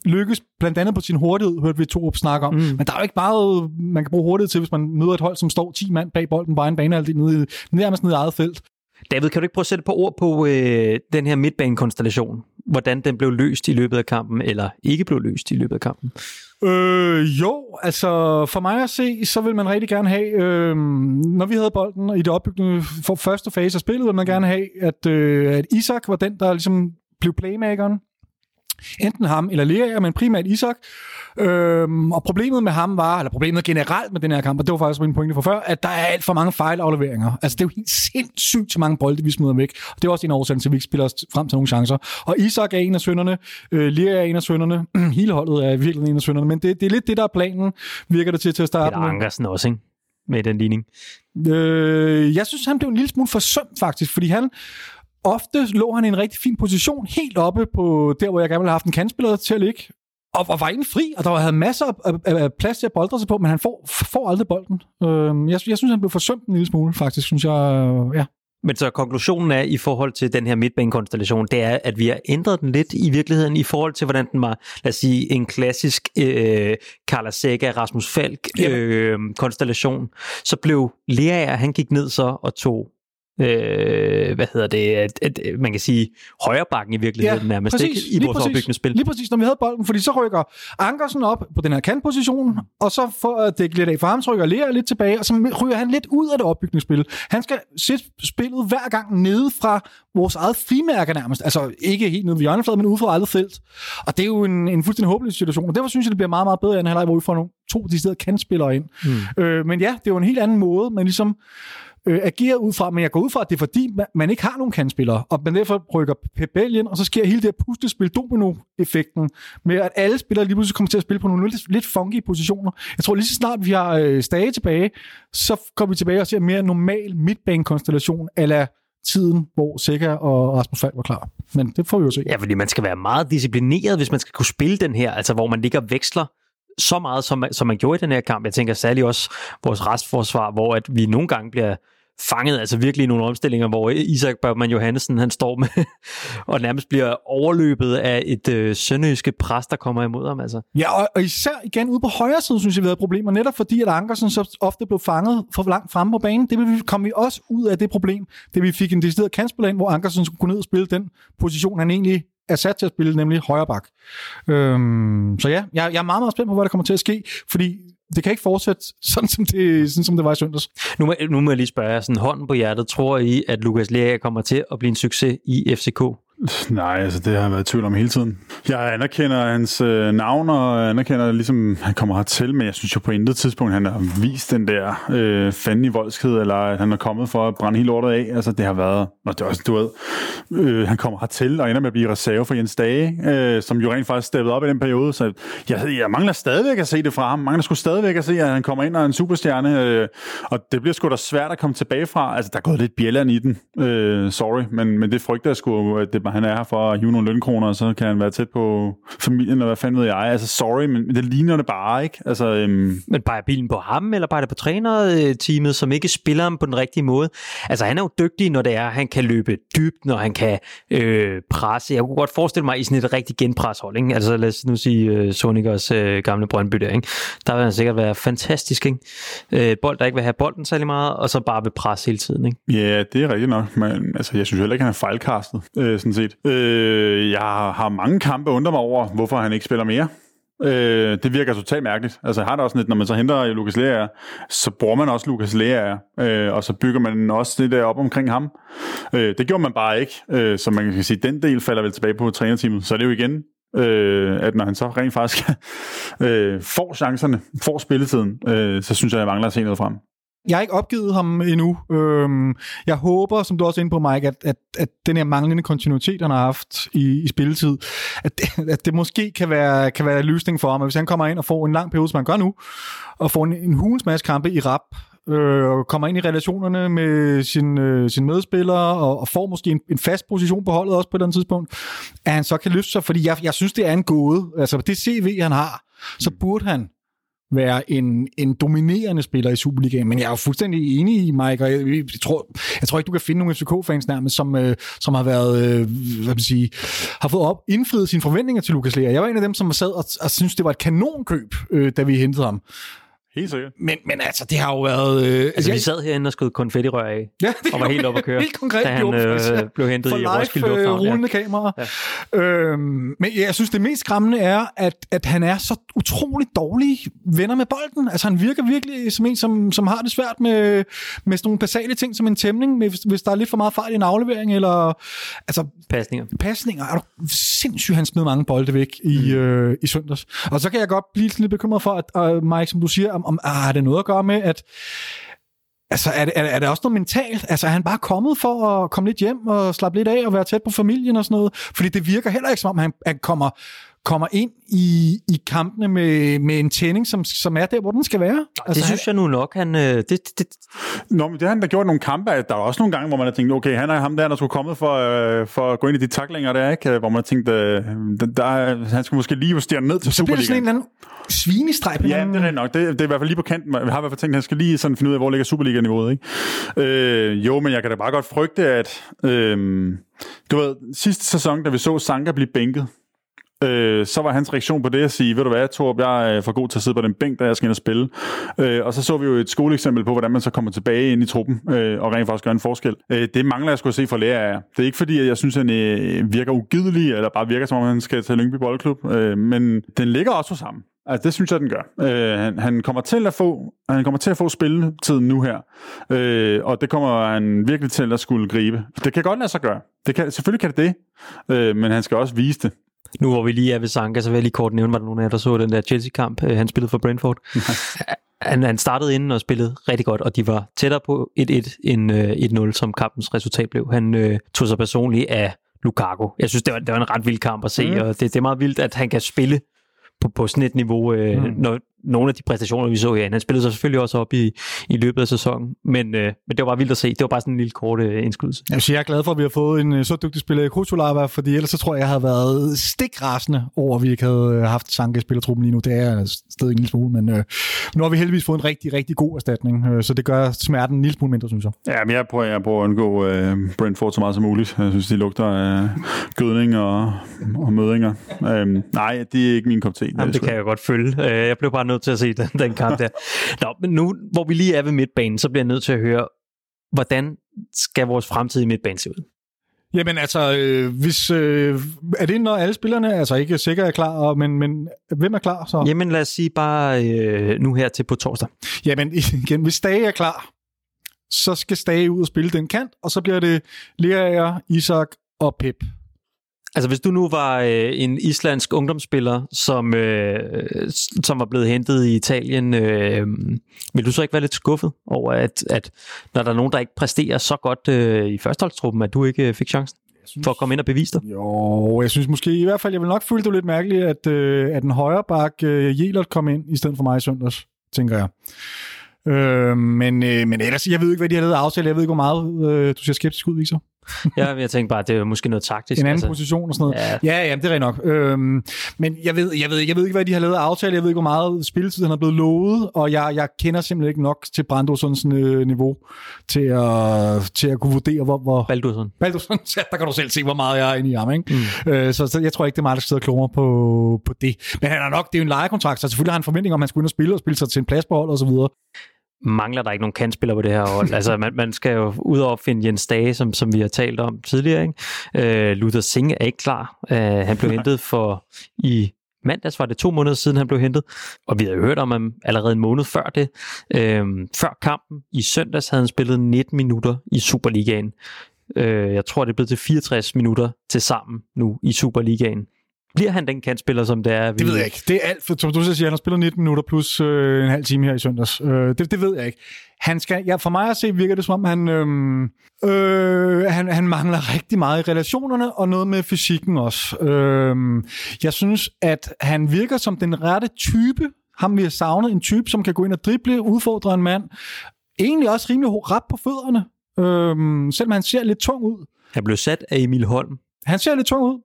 lykkes blandt andet på sin hurtighed, hørte vi to snakke om. Mm. Men der er jo ikke meget, man kan bruge hurtighed til, hvis man møder et hold, som står 10 mand bag bolden på en bane, nede, nærmest nede i eget felt. David, kan du ikke prøve at sætte på ord på øh, den her midtbanekonstellation? Hvordan den blev løst i løbet af kampen, eller ikke blev løst i løbet af kampen? Øh, jo, altså for mig at se, så vil man rigtig gerne have, øh, når vi havde bolden i det opbyggende for første fase af spillet, vil man gerne have, at, øh, at Isak var den, der ligesom blev playmakeren. Enten ham eller Lea, men primært Isak. Øhm, og problemet med ham var, eller problemet generelt med den her kamp, og det var faktisk min pointe for før, at der er alt for mange fejlafleveringer. Altså det er jo helt sindssygt så mange bolde, vi smider væk. Og det er også en årsag til, at vi ikke spiller os frem til nogle chancer. Og Isak er en af sønderne, øh, Lea er en af sønderne, hele holdet er virkelig en af sønderne, men det, det er lidt det, der er planen, virker det til til at starte Peter Ankersen også, ikke? Med den ligning. Øh, jeg synes, han blev en lille smule forsømt faktisk, fordi han ofte lå han i en rigtig fin position, helt oppe på der, hvor jeg gerne ville have haft en kandspiller til at ligge. Og, og var egentlig fri, og der havde masser af, af, af plads til at boldre sig på, men han får, får aldrig bolden. Øh, jeg, jeg synes, han blev forsømt en lille smule, faktisk, synes jeg. Ja. Men så konklusionen er i forhold til den her midtbanekonstellation, det er, at vi har ændret den lidt i virkeligheden i forhold til, hvordan den var, lad os sige, en klassisk øh, Carla Sega, Rasmus Falk øh, konstellation. Så blev Lea, han gik ned så og tog øh, hvad hedder det, at, at, man kan sige, højre bakken i virkeligheden ja, nærmest, præcis, ikke? I vores opbyggende spil. Lige præcis, når vi havde bolden, fordi så rykker Ankersen op på den her kantposition, og så for at dække lidt af for ham, så rykker Lea lidt tilbage, og så ryger han lidt ud af det opbyggende spil. Han skal sætte spillet hver gang nede fra vores eget frimærke nærmest, altså ikke helt nede ved hjørnefladen, men ude fra eget felt. Og det er jo en, en fuldstændig håbløs situation, og derfor synes jeg, det bliver meget, meget bedre, end halvleg, hvor vi får nogle to de steder kantspillere ind. Mm. Øh, men ja, det er jo en helt anden måde, man ligesom øh, agerer ud fra, men jeg går ud fra, at det er fordi, man, ikke har nogen kandspillere, og man derfor rykker Pebelien, og så sker hele det her puslespil domino-effekten, med at alle spillere lige pludselig kommer til at spille på nogle lidt, lidt funky positioner. Jeg tror lige så snart vi har øh, Stage tilbage, så kommer vi tilbage og ser mere normal midtbanekonstellation, eller tiden, hvor Sikker og Rasmus Falk var klar. Men det får vi jo se. Ja, fordi man skal være meget disciplineret, hvis man skal kunne spille den her, altså hvor man ligger veksler så meget, som, man, som man gjorde i den her kamp. Jeg tænker særlig også vores restforsvar, hvor at vi nogle gange bliver fanget, altså virkelig i nogle omstillinger, hvor Isak Bergman Johansen, han står med og nærmest bliver overløbet af et øh, sønderjyske pres, der kommer imod ham. Altså. Ja, og, og især igen ude på højre side, synes jeg, vi havde problemer, netop fordi, at Ankersen så ofte blev fanget for langt fremme på banen. Det kom vi også ud af det problem, det vi fik en decideret kantspiller hvor Ankersen skulle gå ned og spille den position, han egentlig er sat til at spille, nemlig højre bak. Øhm, så ja, jeg, jeg er meget, meget spændt på, hvad der kommer til at ske, fordi det kan ikke fortsætte sådan, som det, sådan, som det var i søndags. Nu må, nu må jeg lige spørge jer, sådan hånden på hjertet, tror I, at Lukas Lea kommer til at blive en succes i FCK? Nej, altså det har jeg været i tvivl om hele tiden. Jeg anerkender hans øh, navn, og anerkender ligesom, han kommer hertil, men jeg synes jo på intet tidspunkt, han har vist den der øh, fanden i voldskhed, eller at han er kommet for at brænde hele lortet af. Altså det har været, og det er også, du ved, øh, han kommer hertil og ender med at blive reserve for Jens Dage, øh, som jo rent faktisk steppede op i den periode, så jeg, jeg mangler stadigvæk at se det fra ham. Mangler skulle stadigvæk at se, at han kommer ind og er en superstjerne, øh, og det bliver sgu da svært at komme tilbage fra. Altså der er gået lidt bjælland i den, øh, sorry, men, men det frygter jeg sgu, at det, han er her for at hive nogle lønkroner, og så kan han være tæt på familien, og hvad fanden ved jeg. Altså, sorry, men det ligner det bare, ikke? Altså, øhm... Men bare bilen på ham, eller bare det på trænerteamet, som ikke spiller ham på den rigtige måde? Altså, han er jo dygtig, når det er, han kan løbe dybt, når han kan øh, presse. Jeg kunne godt forestille mig i sådan et rigtig genpreshold, ikke? Altså, lad os nu sige øh, Sonikers øh, gamle Brøndby der, ikke? Der vil han sikkert være fantastisk, ikke? Øh, bold, der ikke vil have bolden særlig meget, og så bare vil presse hele tiden, ikke? Ja, det er rigtigt nok, men altså, jeg synes heller ikke, han er fejlkastet, øh, sådan set. Øh, jeg har mange kampe undret mig over, hvorfor han ikke spiller mere. Øh, det virker totalt mærkeligt. Altså jeg har det også lidt, når man så henter Lukas Lea, så bruger man også Lukas Lea, øh, og så bygger man også det der op omkring ham. Øh, det gjorde man bare ikke, øh, så man kan sige, den del falder vel tilbage på trænerteamet. Så er det jo igen, øh, at når han så rent faktisk øh, får chancerne, får spilletiden, øh, så synes jeg, jeg mangler at se noget frem. Jeg har ikke opgivet ham endnu. Øhm, jeg håber, som du også er inde på, Mike, at, at, at den her manglende kontinuitet, han har haft i, i spilletid, at det, at det måske kan være, kan være en løsning for ham. Hvis han kommer ind og får en lang periode, som han gør nu, og får en, en hulens masse kampe i rap, øh, og kommer ind i relationerne med sin, øh, sin medspillere, og, og får måske en, en fast position på holdet også på et eller andet tidspunkt, at han så kan løfte sig, fordi jeg, jeg synes, det er en gåde. Altså, det CV, han har, så burde han være en, en dominerende spiller i Superligaen. Men jeg er jo fuldstændig enig i, Mike, og jeg, jeg, tror, jeg tror ikke, du kan finde nogle FCK-fans nærmest, som, øh, som har været, øh, hvad man sige, har fået op, indfriet sine forventninger til Lukas Lea. Jeg var en af dem, som sad og, og synes det var et kanonkøb, øh, da vi hentede ham. Helt sikkert. Men, men altså, det har jo været... Øh, altså, altså, vi sad herinde og skød konfettirør af, ja, det og var helt oppe at køre, helt konkret, da han øh, blev hentet for i Roskilde øh, Lufthavn. rullende ja. kamera. Ja. Øhm, men jeg synes, det mest skræmmende er, at, at han er så utroligt dårlig venner med bolden. Altså, han virker virkelig som en, som, som har det svært med, med sådan nogle basale ting, som en tæmning, med, hvis, hvis der er lidt for meget fart i en aflevering, eller... Altså, pasninger. Pasninger. Er du sindssygt, han smed mange bolde væk i, mm. øh, i søndags. Og så kan jeg godt blive lidt bekymret for, at uh, Mike, som du siger, om, om ah, har det noget at gøre med, at Altså, er det, er, det, er det også noget mentalt? Altså, er han bare kommet for at komme lidt hjem og slappe lidt af og være tæt på familien og sådan noget? Fordi det virker heller ikke, som om han, han kommer kommer ind i, i kampene med, med en tænding, som, som er der, hvor den skal være. Altså, det synes jeg nu nok, han... Øh, det, det... Nå, men det har han da gjort nogle kampe. Der er også nogle gange, hvor man har tænkt, okay, han er ham der, der skulle komme for, øh, for at gå ind i de taklinger der, ikke? Hvor man har tænkt, øh, der, der, han skulle måske lige justere ned til Så bliver det sådan en eller anden Ja, det er nok. Det, det er i hvert fald lige på kanten. Jeg har i hvert fald tænkt, at han skal lige sådan finde ud af, hvor ligger Superliga-niveauet, ikke? Øh, jo, men jeg kan da bare godt frygte, at... Øh, du ved, sidste sæson, da vi så Sanka blive bænket, øh, så var hans reaktion på det at sige, ved du hvad, Torb, jeg er øh, for god til at sidde på den bænk, der jeg skal ind og spille. Øh, og så så vi jo et skoleeksempel på, hvordan man så kommer tilbage ind i truppen øh, og rent faktisk gør en forskel. Øh, det mangler jeg skulle se fra lærer af. Det er ikke fordi, at jeg synes, at han øh, virker ugidelig, eller bare virker som om, han skal til Lyngby Boldklub, øh, men den ligger også hos ham. Altså, det synes jeg, den gør. Øh, han, han, kommer til at få, han kommer til at få spilletiden nu her, øh, og det kommer han virkelig til at skulle gribe. Det kan godt lade sig gøre. Det kan, selvfølgelig kan det det, øh, men han skal også vise det. Nu hvor vi lige er ved Sanka, så vil jeg lige kort nævne, var der nogen af jer, der så den der Chelsea-kamp, øh, han spillede for Brentford. han, han startede inden og spillede rigtig godt, og de var tættere på 1-1 end øh, 1-0, som kampens resultat blev. Han øh, tog sig personligt af Lukaku. Jeg synes, det var, det var en ret vild kamp at se, mm. og det, det er meget vildt, at han kan spille på, på sådan et niveau, øh, mm. når nogle af de præstationer, vi så i Han spillede sig selvfølgelig også op i, i løbet af sæsonen, men, øh, men det var bare vildt at se. Det var bare sådan en lille kort øh, indskydelse. Jeg, sige, jeg er glad for, at vi har fået en øh, så dygtig spiller i Kutsulava, fordi ellers så tror jeg, jeg havde været stikrasende over, at vi ikke havde øh, haft Sanke spillertruppen lige nu. Det er stadig en lille smule, men øh, nu har vi heldigvis fået en rigtig, rigtig god erstatning, øh, så det gør smerten en lille smule mindre, synes jeg. Ja, men jeg prøver, jeg prøver at undgå øh, Brentford så meget som muligt. Jeg synes, de lugter af øh, gødning og, og mødinger. Øh, nej, det er ikke min kop te. Jamen, det kan jeg godt følge. Jeg blev bare nødt til at se den, den kamp der. Nå, men nu, hvor vi lige er ved midtbanen, så bliver jeg nødt til at høre, hvordan skal vores fremtidige midtbane se ud? Jamen altså, øh, hvis, øh, er det når alle spillerne, altså ikke sikkert er klar, men, men hvem er klar så? Jamen lad os sige bare øh, nu her til på torsdag. Jamen igen, hvis Stage er klar, så skal Stage ud og spille den kant, og så bliver det Lerager, Isak og Pep Altså hvis du nu var øh, en islandsk ungdomsspiller, som, øh, som var blevet hentet i Italien, øh, vil du så ikke være lidt skuffet over, at, at når der er nogen, der ikke præsterer så godt øh, i førsteholdstruppen, at du ikke øh, fik chancen synes, for at komme ind og bevise dig? Jo, jeg synes måske i hvert fald, jeg vil nok føle det lidt mærkeligt, at, øh, at den højre bak øh, Jelert kom ind i stedet for mig i søndags, tænker jeg. Øh, men, øh, men ellers, jeg ved ikke, hvad de har lavet aftale. Jeg ved ikke, hvor meget øh, du ser skeptisk ud, Victor. Ja, jeg tænkte bare, at det er måske noget taktisk. En anden altså. position og sådan noget. Ja, ja, ja det er rigtigt nok. Øhm, men jeg ved, jeg, ved, jeg ved ikke, hvad de har lavet aftale. Jeg ved ikke, hvor meget spilletid han er blevet lovet, og jeg, jeg kender simpelthen ikke nok til Brandosons øh, niveau til at, til at kunne vurdere, hvor... hvor Baldursson. Baldursson, ja, der kan du selv se, hvor meget jeg er inde i ham. Ikke? Mm. Øh, så, så, jeg tror ikke, det er meget, der sidder klogere på, på det. Men han er nok, det er jo en lejekontrakt, så selvfølgelig har han en forventning om, at han skulle ind og spille og spille sig til en plads på hold og så videre mangler der ikke nogen kandspiller på det her hold. altså, man, man skal jo ud og finde Jens Dage, som, som vi har talt om tidligere. Ikke? Øh, Luther Singh er ikke klar. Øh, han blev hentet for i mandags, var det to måneder siden, han blev hentet. Og vi har jo hørt om ham allerede en måned før det. Øh, før kampen i søndags havde han spillet 19 minutter i Superligaen. Øh, jeg tror, det er blevet til 64 minutter til sammen nu i Superligaen. Bliver han den kantspiller, som det er? Vi... Det ved jeg ikke. Det er alt, for, som du siger, han har spillet 19 minutter plus øh, en halv time her i søndags. Øh, det, det ved jeg ikke. Han skal, ja, for mig at se virker det som om, han, øh, øh, han, han mangler rigtig meget i relationerne, og noget med fysikken også. Øh, jeg synes, at han virker som den rette type, ham vi har savnet, en type, som kan gå ind og drible, udfordre en mand. Egentlig også rimelig ret på fødderne, øh, selvom han ser lidt tung ud. Han blev sat af Emil Holm. Han ser lidt tung ud.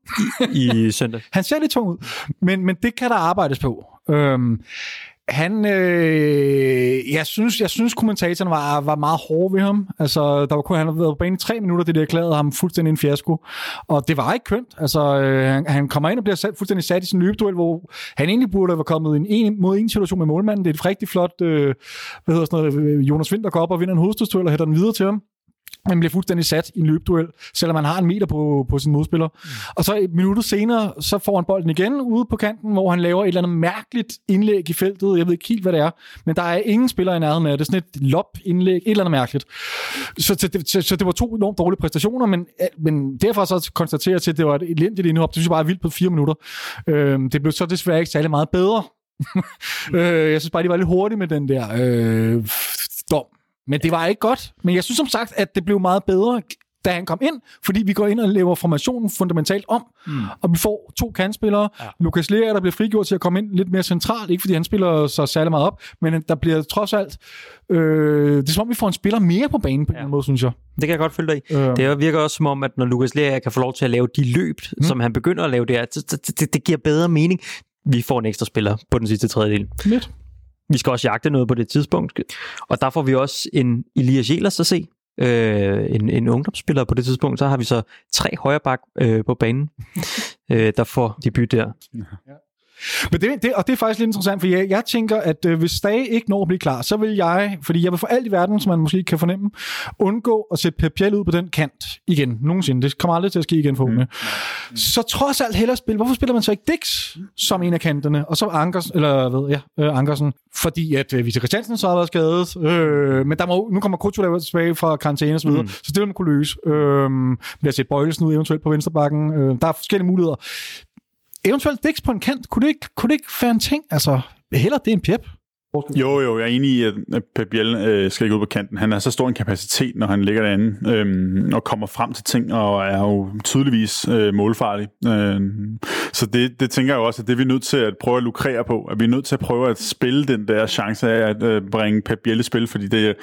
I søndag. Han ser lidt tung ud, men, men det kan der arbejdes på. Øhm, han, øh, jeg synes, jeg synes kommentatoren var, var meget hård ved ham. Altså, der var kun, han havde været på banen i tre minutter, det der erklærede ham fuldstændig en fiasko. Og det var ikke kønt. Altså, øh, han, han, kommer ind og bliver sat, fuldstændig sat i sin løbeduel, hvor han egentlig burde have kommet i en, en mod en situation med målmanden. Det er et rigtig flot, øh, hvad hedder sådan noget, Jonas Vinter går op og vinder en hovedstødsduel og hætter den videre til ham. Man bliver fuldstændig sat i en løbduel, selvom man har en meter på, på sin modspiller. Mm. Og så et minut senere, så får han bolden igen ude på kanten, hvor han laver et eller andet mærkeligt indlæg i feltet. Jeg ved ikke helt, hvad det er, men der er ingen spiller i nærheden af det. Er sådan et lop-indlæg, et eller andet mærkeligt. Så, så, det, så, så det var to enormt dårlige præstationer, men, men derfor så konstaterer jeg til, at det var et elendigt indhop. Det synes jeg bare er vildt på fire minutter. Øh, det blev så desværre ikke særlig meget bedre. øh, jeg synes bare, de var lidt hurtige med den der øh, dom. Men det var ikke godt. Men jeg synes som sagt, at det blev meget bedre, da han kom ind, fordi vi går ind og laver formationen fundamentalt om, mm. og vi får to kandspillere. Ja. Lukas Lea, der bliver frigjort til at komme ind lidt mere centralt, ikke fordi han spiller så særlig meget op, men der bliver trods alt, øh, det er som om, vi får en spiller mere på banen på ja. en måde, synes jeg. Det kan jeg godt følge dig i. Øh. Det virker også som om, at når Lukas Lea kan få lov til at lave de løb, mm. som han begynder at lave der, det, det, det giver bedre mening. Vi får en ekstra spiller på den sidste tredjedel. Lidt. Vi skal også jagte noget på det tidspunkt. Og der får vi også en Elias Jelers at se. Øh, en, en ungdomsspiller på det tidspunkt. Så har vi så tre højreback øh, på banen, øh, der får debut der. Ja. Men det, det, og det er faktisk lidt interessant, for jeg, jeg tænker, at øh, hvis Stage ikke når at blive klar, så vil jeg, fordi jeg vil for alt i verden, som man måske kan fornemme, undgå at sætte Pep Biel ud på den kant igen, nogensinde. Det kommer aldrig til at ske igen for mm. mm. Så trods alt hellere spille. Hvorfor spiller man så ikke Dix som en af kanterne, og så Ankers, eller hvad, ja, øh, Ankersen? Fordi at øh, Vita Christiansen så har været skadet, øh, men der må, nu kommer Kutula tilbage fra karantæne videre, mm. så det vil man kunne løse. Øh, ved at sætte Bøjlesen ud eventuelt på venstrebakken. Øh, der er forskellige muligheder eventuelt Dix på en kant, kunne det ikke, kunne det ikke være en ting? Altså, heller det en Pep. Jo, jo, jeg er enig i, at Pep Biel øh, skal ikke ud på kanten. Han har så stor en kapacitet, når han ligger derinde, øh, og kommer frem til ting, og er jo tydeligvis øh, målfarlig. Øh, så det, det tænker jeg også, at det vi er nødt til at prøve at lukrere på. At vi er nødt til at prøve at spille den der chance af at øh, bringe Pep Biel i spil, fordi det er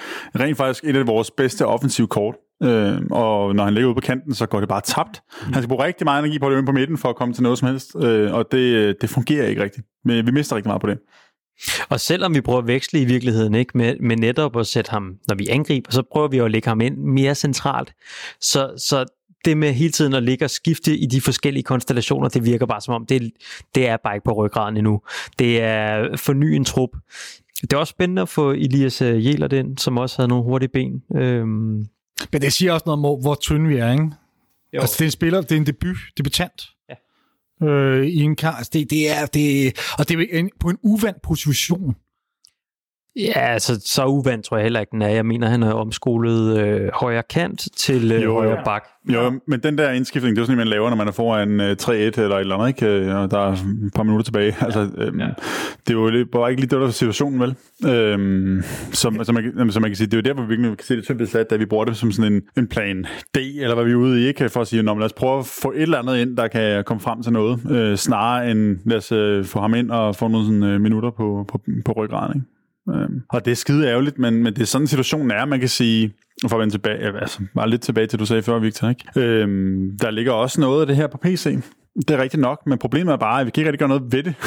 rent faktisk et af vores bedste offensive kort. Øh, og når han ligger ude på kanten, så går det bare tabt. Han skal bruge rigtig meget energi på at løbe på midten for at komme til noget som helst, øh, og det, det fungerer ikke rigtigt. Men vi mister rigtig meget på det. Og selvom vi prøver at veksle i virkeligheden ikke med, med netop at sætte ham, når vi angriber, så prøver vi at lægge ham ind mere centralt. Så, så det med hele tiden at ligge og skifte i de forskellige konstellationer, det virker bare som om, det, det er bare ikke på ryggraden endnu. Det er forny en trup. Det er også spændende at få Elias Jæler ind, som også havde nogle hurtige ben. Øhm, men det siger også noget om, hvor tynde vi er, ikke? Jo. Altså, det er en spiller, det er en debut, debutant. Ja. Øh, i en kamp. Altså, det, det er, det, og det er en, på en uvandt position. Ja, altså så uvant tror jeg heller ikke, den er. Jeg mener, han er omskolet øh, højre kant til øh, Jo, højre bak. Jo, men den der indskiftning, det er jo sådan, en, man laver, når man er foran øh, 3-1 eller et eller andet, ikke? Øh, Og der er et par minutter tilbage. Altså, øhm, Ja. Det er jo lidt- bare ikke lige det, der er situationen, vel? Øhm, som, som, man, som man kan sige, det er jo der, hvor vi virkelig kan se det typisk sat, da vi bruger det som sådan en, en plan D, eller hvad vi er ude i, ikke? For at sige, lad os prøve at få et eller andet ind, der kan komme frem til noget, øh, snarere end lad os øh, få ham ind og få nogle sådan, øh, minutter på, på, på ryggraden, ikke? Øhm, og det er skide ærgerligt, men, men det er sådan situationen er, man kan sige, for at vende tilbage, altså bare lidt tilbage til, du sagde før, Victor, ikke? Øhm, der ligger også noget af det her på PC. Det er rigtigt nok, men problemet er bare, at vi kan ikke rigtig gøre noget ved det.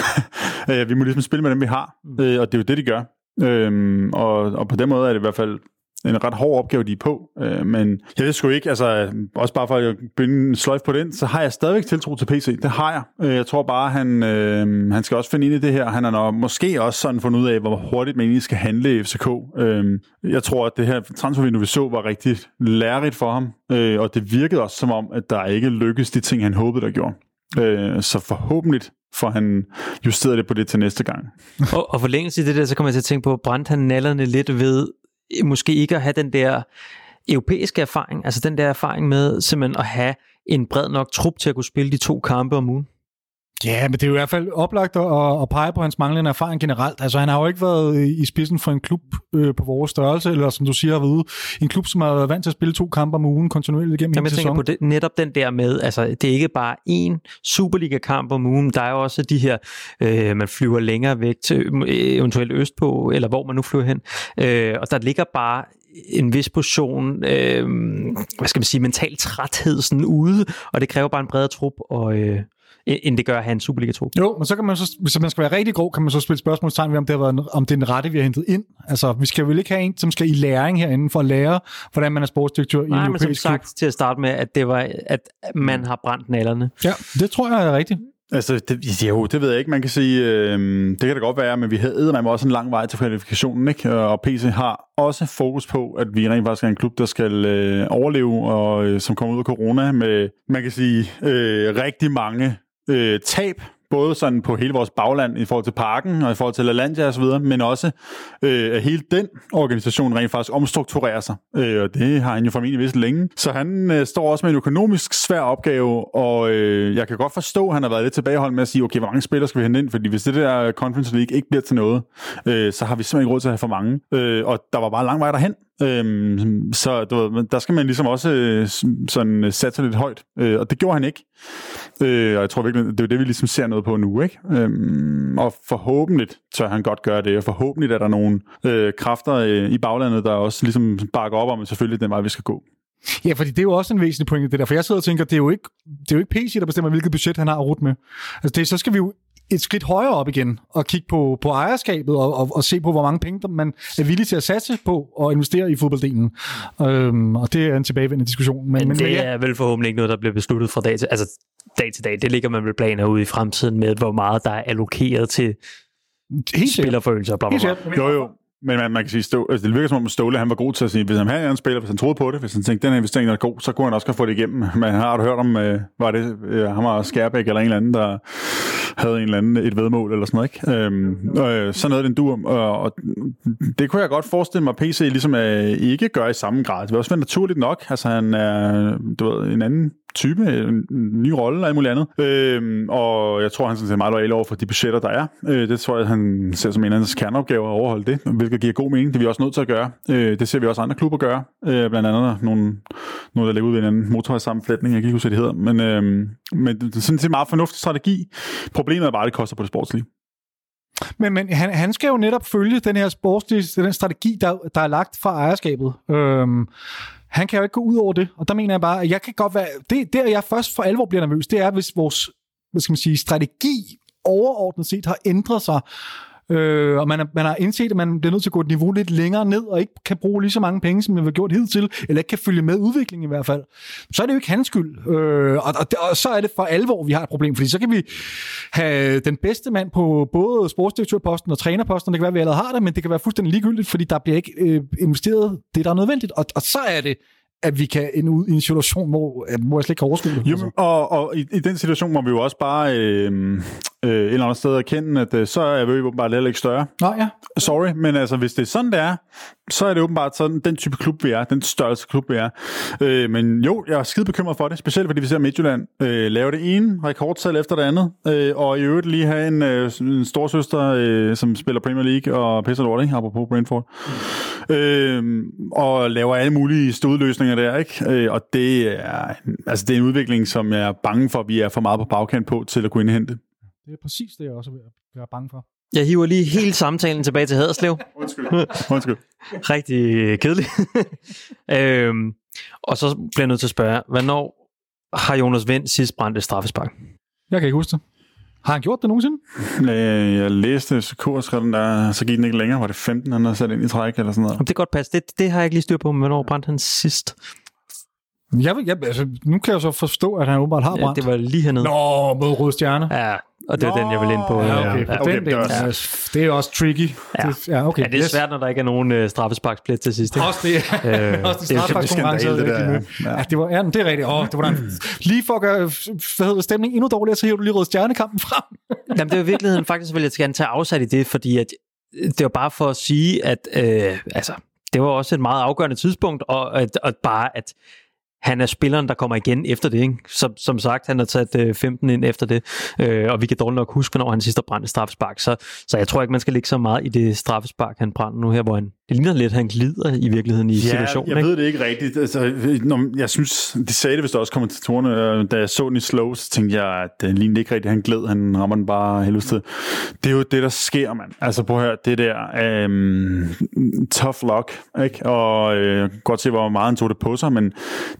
Øh, vi må ligesom spille med dem, vi har, øh, og det er jo det, de gør. Øhm, og, og på den måde er det i hvert fald en ret hård opgave, de er på. Øh, men jeg ved sgu ikke, altså også bare for at binde en sløjf på den, så har jeg stadigvæk tiltro til PC. Det har jeg. Øh, jeg tror bare, han, øh, han skal også finde ind i det her. Han har nok måske også sådan fundet ud af, hvor hurtigt man egentlig skal handle i FCK. Øh, jeg tror, at det her transfervindue, vi så, var rigtig lærerigt for ham. Øh, og det virkede også som om, at der ikke lykkedes de ting, han håbede, der gjorde. Øh, så forhåbentlig får han justeret det på det til næste gang. Og, og forlængelse i det der, så kommer jeg til at tænke på, brændte han nallerne lidt ved måske ikke at have den der europæiske erfaring, altså den der erfaring med simpelthen at have en bred nok trup til at kunne spille de to kampe om ugen. Ja, men det er jo i hvert fald oplagt at, at pege på hans manglende erfaring generelt. Altså, han har jo ikke været i spidsen for en klub øh, på vores størrelse, eller som du siger, i en klub, som har været vant til at spille to kampe om ugen kontinuerligt igennem Jamen, en jeg tænker sæson. på det, netop den der med, altså det er ikke bare én Superliga-kamp om ugen, der er jo også de her, øh, man flyver længere væk til øh, eventuelt østpå, eller hvor man nu flyver hen, øh, og der ligger bare en vis portion, øh, hvad skal man sige, mental træthed sådan ude, og det kræver bare en bredere trup, og, øh, end det gør at have en Superliga-trup. Jo, men så kan man så, hvis man skal være rigtig grov, kan man så spille spørgsmålstegn ved, om det, har været, om det er den rette, vi har hentet ind. Altså, vi skal vel ikke have en, som skal i læring herinde for at lære, hvordan man er sportsdirektør i en Nej, men som europæisk klub. sagt til at starte med, at det var, at man har brændt nallerne. Ja, det tror jeg er rigtigt. Altså, det, jo, det ved jeg ikke. Man kan sige, øh, det kan da godt være, men vi havde med også en lang vej til kvalifikationen, ikke? Og PC har også fokus på, at vi rent faktisk er en klub, der skal øh, overleve, og øh, som kommer ud af corona med, man kan sige, øh, rigtig mange øh, tab, både sådan på hele vores bagland i forhold til parken og i forhold til LaLandia og så videre, men også øh, at hele den organisation rent faktisk omstrukturerer sig. Øh, og det har han jo formentlig vidst længe. Så han øh, står også med en økonomisk svær opgave, og øh, jeg kan godt forstå, at han har været lidt tilbageholdt med at sige, okay, hvor mange spillere skal vi hente ind? Fordi hvis det der Conference League ikke bliver til noget, øh, så har vi simpelthen ikke råd til at have for mange. Øh, og der var bare lang vej derhen. Øhm, så du ved, der skal man ligesom også øh, sådan øh, sætte sig lidt højt, øh, og det gjorde han ikke. Øh, og jeg tror virkelig, det er det, vi ligesom ser noget på nu, ikke? Øhm, og forhåbentlig tør han godt gøre det, og forhåbentlig er der nogle øh, kræfter øh, i baglandet, der også ligesom bakker op om, at selvfølgelig den vej, vi skal gå. Ja, fordi det er jo også en væsentlig pointe, det der. For jeg sidder og tænker, det er jo ikke, det er jo ikke PC, der bestemmer, hvilket budget han har at rute med. Altså det, så skal vi jo et skridt højere op igen og kigge på, på ejerskabet og, og, og se på, hvor mange penge der man er villig til at satse på og investere i fodbolddelen. Øhm, og det er en tilbagevendende diskussion. Men, Men, men, det ja, er vel forhåbentlig ikke noget, der bliver besluttet fra dag til, altså dag til dag. Det ligger man vel planer ud i fremtiden med, hvor meget der er allokeret til helt sikkert. spillerfølelser. Bla, bla, bla. Jo, jo. Men man, man kan sige, Ståle, altså det virker som om Ståle, han var god til at sige, hvis han havde en spiller, hvis han troede på det, hvis han tænkte, den her investering er god, så kunne han også godt få det igennem. Men har du hørt om, øh, var det, øh, han var Skærbæk eller en eller anden, der havde en eller anden, et vedmål eller sådan noget, ikke? Øhm, øh, sådan noget, den dur. Og, og, det kunne jeg godt forestille mig, at PC ligesom øh, ikke gør i samme grad. Det var også være naturligt nok. Altså han er, du ved, en anden type, øh, en ny rolle og alt muligt andet. Øhm, og jeg tror, han sådan set er meget lojal over for de budgetter, der er. Øh, det tror jeg, han ser som en af hans kerneopgaver at overholde det, hvilket giver god mening. Det er vi også nødt til at gøre. Øh, det ser vi også andre klubber gøre. Øh, blandt andet nogle, nogle der ligger ud ved en anden motorvejssammenflætning. Jeg kan ikke huske, hvad det hedder. Men, øh, men det er sådan set en meget fornuftig strategi. Problemet er bare, at det koster på det sportslige. Men, men han, han skal jo netop følge den her sportslige den strategi, der, der er lagt fra ejerskabet. Øhm, han kan jo ikke gå ud over det, og der mener jeg bare, at jeg kan godt være... Det, der jeg først for alvor bliver nervøs, det er, hvis vores hvad skal man sige, strategi overordnet set har ændret sig, Øh, og man, er, man har indset, at man bliver nødt til at gå et niveau lidt længere ned, og ikke kan bruge lige så mange penge, som man har gjort hidtil, eller ikke kan følge med udviklingen i hvert fald. Så er det jo ikke hans skyld. Øh, og, og, og så er det for alvor, vi har et problem, fordi så kan vi have den bedste mand på både sportsdirektørposten og trænerposten, det kan være, at vi allerede har det, men det kan være fuldstændig ligegyldigt, fordi der bliver ikke øh, investeret det, der er nødvendigt. Og, og så er det, at vi kan ende ud i en situation, hvor, hvor jeg slet ikke kan overskue det. Jo, og, og i, i den situation må vi jo også bare øh, øh, et eller andet sted erkende, at øh, så er vi åbenbart heller ikke større. Nå ja. Sorry, men altså, hvis det er sådan, det er, så er det åbenbart sådan, den type klub, vi er, den størrelse klub, vi er. Øh, men jo, jeg er skide bekymret for det, specielt fordi vi ser Midtjylland øh, lave det ene rekordtal efter det andet, øh, og i øvrigt lige have en, øh, en storsøster, øh, som spiller Premier League og pisser lort, ikke? apropos Brentford. Mm. Øh, og laver alle mulige stodløsninger der, ikke? Øh, og det er, altså, det er en udvikling, som jeg er bange for, at vi er for meget på bagkant på til at kunne indhente. Det er præcis det, jeg også er bange for. Jeg hiver lige hele samtalen tilbage til Haderslev. Undskyld. Undskyld. Rigtig kedeligt. øhm, og så bliver jeg nødt til at spørge, hvornår har Jonas Vind sidst brændt et straffespark? Jeg kan ikke huske det. Har han gjort det nogensinde? Øh, Jeg læste FCK og skrev den der, så gik den ikke længere. Var det 15, han havde sat ind i træk eller sådan noget? Det kan godt passe. Det, det har jeg ikke lige styr på, men hvornår brændte han sidst? Jeg, vil- jeg, altså, nu kan jeg så forstå, at han åbenbart har Ja, brændt. det var lige hernede. Nå, mod Røde Stjerne. Ja, og det var den, jeg ville ind på. Ja, okay. ja. Okay, den det er også- ja. det er også tricky. Ja. Det, ja, okay. Ja, det er svært, når der ikke er nogen øh, straffesparksplit til sidst. Ikke? Også det. Øh, også det det er straffesparkskonkurrence. det havde der, ja. Ja, det var, ja, det er rigtigt. Åh, det var der, lige for at gøre hvad hedder det, stemningen endnu dårligere, så hiver du lige Røde Stjernekampen frem. Jamen, det er i virkeligheden, faktisk vil jeg gerne tage afsat i det, fordi at, det var bare for at sige, at øh, altså, det var også et meget afgørende tidspunkt, og, at, og bare at han er spilleren, der kommer igen efter det. Ikke? Som, som sagt, han har taget øh, 15 ind efter det, øh, og vi kan dårligt nok huske, hvornår han sidst har brændt straffespark. Så, så jeg tror ikke, man skal ligge så meget i det straffespark, han brænder nu her, hvor han, det ligner lidt, at han glider i virkeligheden i situationen. jeg ikke? ved det ikke rigtigt. Altså, når, jeg synes, de sagde det vist også kommentatorerne, øh, da jeg så den i slow, så tænkte jeg, at det lignede ikke rigtigt, han gled, han rammer den bare helvede til. Det er jo det, der sker, mand. Altså prøv at høre, det der øhm, tough luck, ikke? Og øh, godt se, hvor meget han tog det på sig, men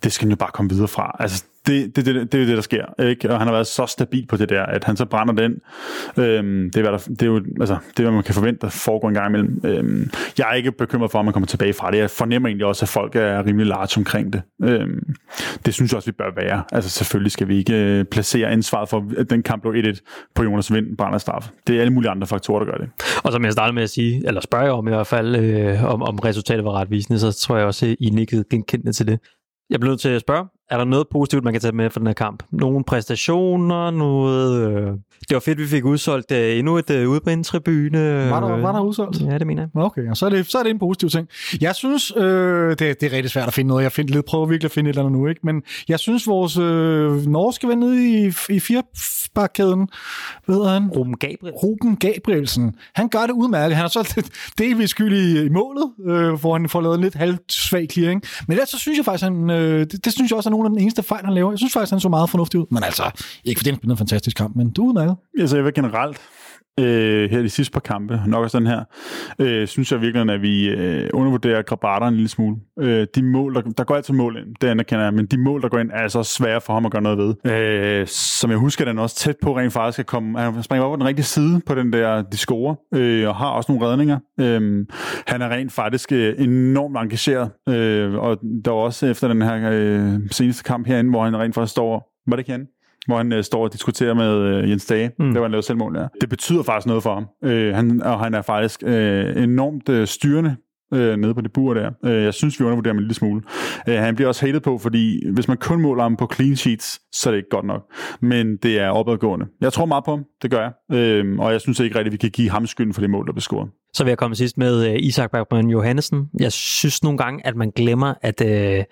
det skal han jo bare komme videre fra. Altså, det, det, det, det er jo det, der sker. Ikke? Og han har været så stabil på det der, at han så brænder den. Øhm, det, er, hvad der, det er jo altså, det, er, hvad man kan forvente, der foregår en gang imellem. Øhm, jeg er ikke bekymret for, at man kommer tilbage fra det. Jeg fornemmer egentlig også, at folk er rimelig large omkring det. Øhm, det synes jeg også, vi bør være. Altså selvfølgelig skal vi ikke øh, placere ansvaret for, at den kamp blev 1-1 på Jonas Vind brænder straf. Det er alle mulige andre faktorer, der gør det. Og som jeg startede med at sige, eller spørge om i hvert fald, øh, om, om resultatet var retvisende, så tror jeg også, I nikkede genkendende til det. Jeg bliver nødt til at spørge, er der noget positivt, man kan tage med fra den her kamp? Nogle præstationer, noget... Øh... Det var fedt, vi fik udsolgt øh, endnu et øh, udbrindetribune. Var der, var der udsolgt? Ja, det mener jeg. Okay, og så er, det, så er det en positiv ting. Jeg synes, øh, det, det er rigtig svært at finde noget. Jeg find, lidt, prøver virkelig at finde et eller andet nu, ikke? men jeg synes, vores øh, norske ven nede i, i firebakkæden, hedder han? Ruben Gabriel. Ruben Gabrielsen. Han gør det udmærket. Han er så lidt delvis skyldig i målet, øh, hvor han får lavet en lidt halvsvag clearing. Men ellers så synes jeg faktisk, han, øh, det, det, synes jeg også er nogle af den eneste fejl, han laver. Jeg synes faktisk, han så meget fornuftig ud. Men altså, ikke fordi han spillede en fantastisk kamp, men du er udmærket. Altså, jeg vil generelt øh, her de sidste par kampe, nok også den her, øh, synes jeg virkelig, at vi øh, undervurderer Grabater en lille smule. Øh, de mål, der, der går altid mål ind, det anerkender jeg, men de mål, der går ind, er altså svære for ham at gøre noget ved. Øh, som jeg husker, den er også tæt på rent faktisk at komme. Han springer op på den rigtige side på den der, de scorer, øh, og har også nogle redninger. Øh, han er rent faktisk øh, enormt engageret, øh, og der var også efter den her øh, seneste kamp herinde, hvor han rent faktisk står, var det ikke han? Hvor han øh, står og diskuterer med øh, Jens Dage. Mm. Det var han lavet selvmål, ja. Det betyder faktisk noget for ham. Øh, han, og han er faktisk øh, enormt øh, styrende øh, nede på det bur der. Øh, jeg synes, vi undervurderer ham en lille smule. Øh, han bliver også hated på, fordi hvis man kun måler ham på clean sheets, så er det ikke godt nok. Men det er opadgående. Jeg tror meget på ham, det gør jeg. Øh, og jeg synes ikke rigtigt, vi kan give ham skylden for det mål, der blev scoret. Så vil jeg komme sidst med øh, Isak Bergman Johannesen. Jeg synes nogle gange, at man glemmer, at øh,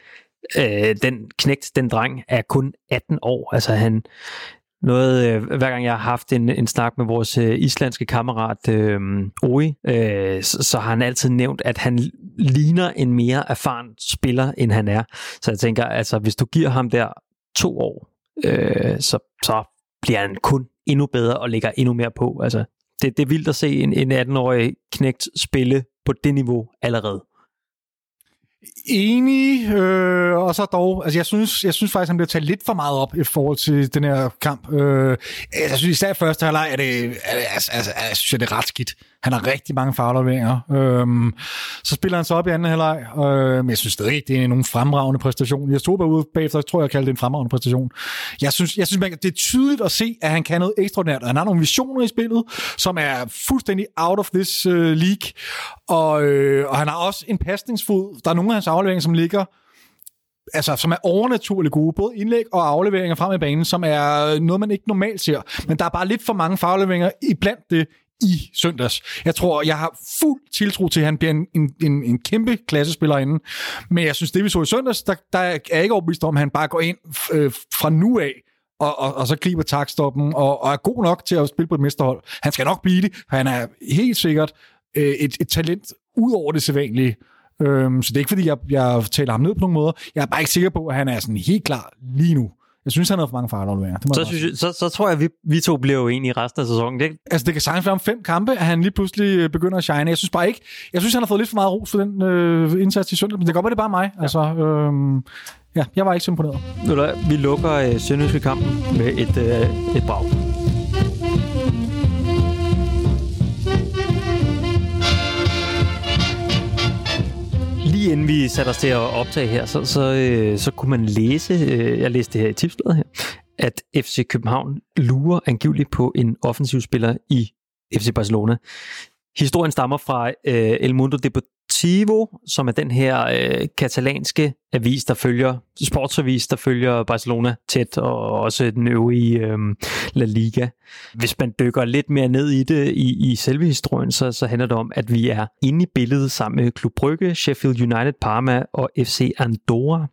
øh, den knægt, den dreng, er kun 18 år. Altså han, noget, øh, hver gang jeg har haft en, en snak med vores øh, islandske kammerat øh, Oi, øh, så, så har han altid nævnt, at han ligner en mere erfaren spiller, end han er. Så jeg tænker, altså hvis du giver ham der to år, øh, så, så bliver han kun endnu bedre og lægger endnu mere på. Altså, det, det er vildt at se en, en 18-årig knægt spille på det niveau allerede. Enig, øh, og så dog, altså jeg synes, jeg synes faktisk, han bliver taget lidt for meget op i forhold til den her kamp. Øh, jeg synes især første halvleg, er det, altså, altså, jeg synes, det er ret skidt. Han har rigtig mange farveleveringer. Øhm, så spiller han så op i anden halvleg, øh, men jeg synes stadig ikke, det er nogen fremragende præstation. Jeg stod bare ude bagefter, jeg tror, jeg kaldte det en fremragende præstation. Jeg synes, jeg synes man, det er tydeligt at se, at han kan noget ekstraordinært. Han har nogle visioner i spillet, som er fuldstændig out of this uh, league, og, øh, og han har også en pasningsfod. Der er nogle af hans afleveringer, som ligger altså, som er overnaturligt gode, både indlæg og afleveringer frem i banen, som er noget, man ikke normalt ser. Men der er bare lidt for mange farleveringer i blandt det i søndags. Jeg tror, jeg har fuld tiltro til, at han bliver en, en, en, en kæmpe klassespiller inden. Men jeg synes, det vi så i søndags, der, der er jeg ikke overbevist om, at han bare går ind øh, fra nu af og, og, og så griber takstoppen og, og er god nok til at spille på et mesterhold. Han skal nok blive det, for han er helt sikkert øh, et, et talent ud over det sædvanlige. Øhm, så det er ikke, fordi jeg, jeg taler ham ned på nogen måde. Jeg er bare ikke sikker på, at han er sådan helt klar lige nu. Jeg synes, han har for mange fartafleveringer. Så, synes jeg, så, så tror jeg, at vi, vi to bliver jo enige i resten af sæsonen. Det... Altså, det kan sagtens være om fem kampe, at han lige pludselig øh, begynder at shine. Jeg synes bare ikke... Jeg synes, han har fået lidt for meget ros for den øh, indsats i søndag, men det kan godt være, det er bare mig. Ja. Altså, øh, ja, jeg var ikke så imponeret. Vi lukker øh, Sønderjyske kampen med et, øh, et brag. Lige inden vi satte os til at optage her, så, så, øh, så kunne man læse, øh, jeg læste det her i tipsbladet her, at FC København lurer angiveligt på en offensiv spiller i FC Barcelona. Historien stammer fra øh, El Mundo Deportivo, som er den her øh, katalanske avis, der følger, sportsavis, der følger Barcelona tæt, og også den øvrige øh, La Liga. Hvis man dykker lidt mere ned i det i, i selve historien, så, så handler det om, at vi er inde i billedet sammen med Klub Brygge, Sheffield United, Parma og FC Andorra.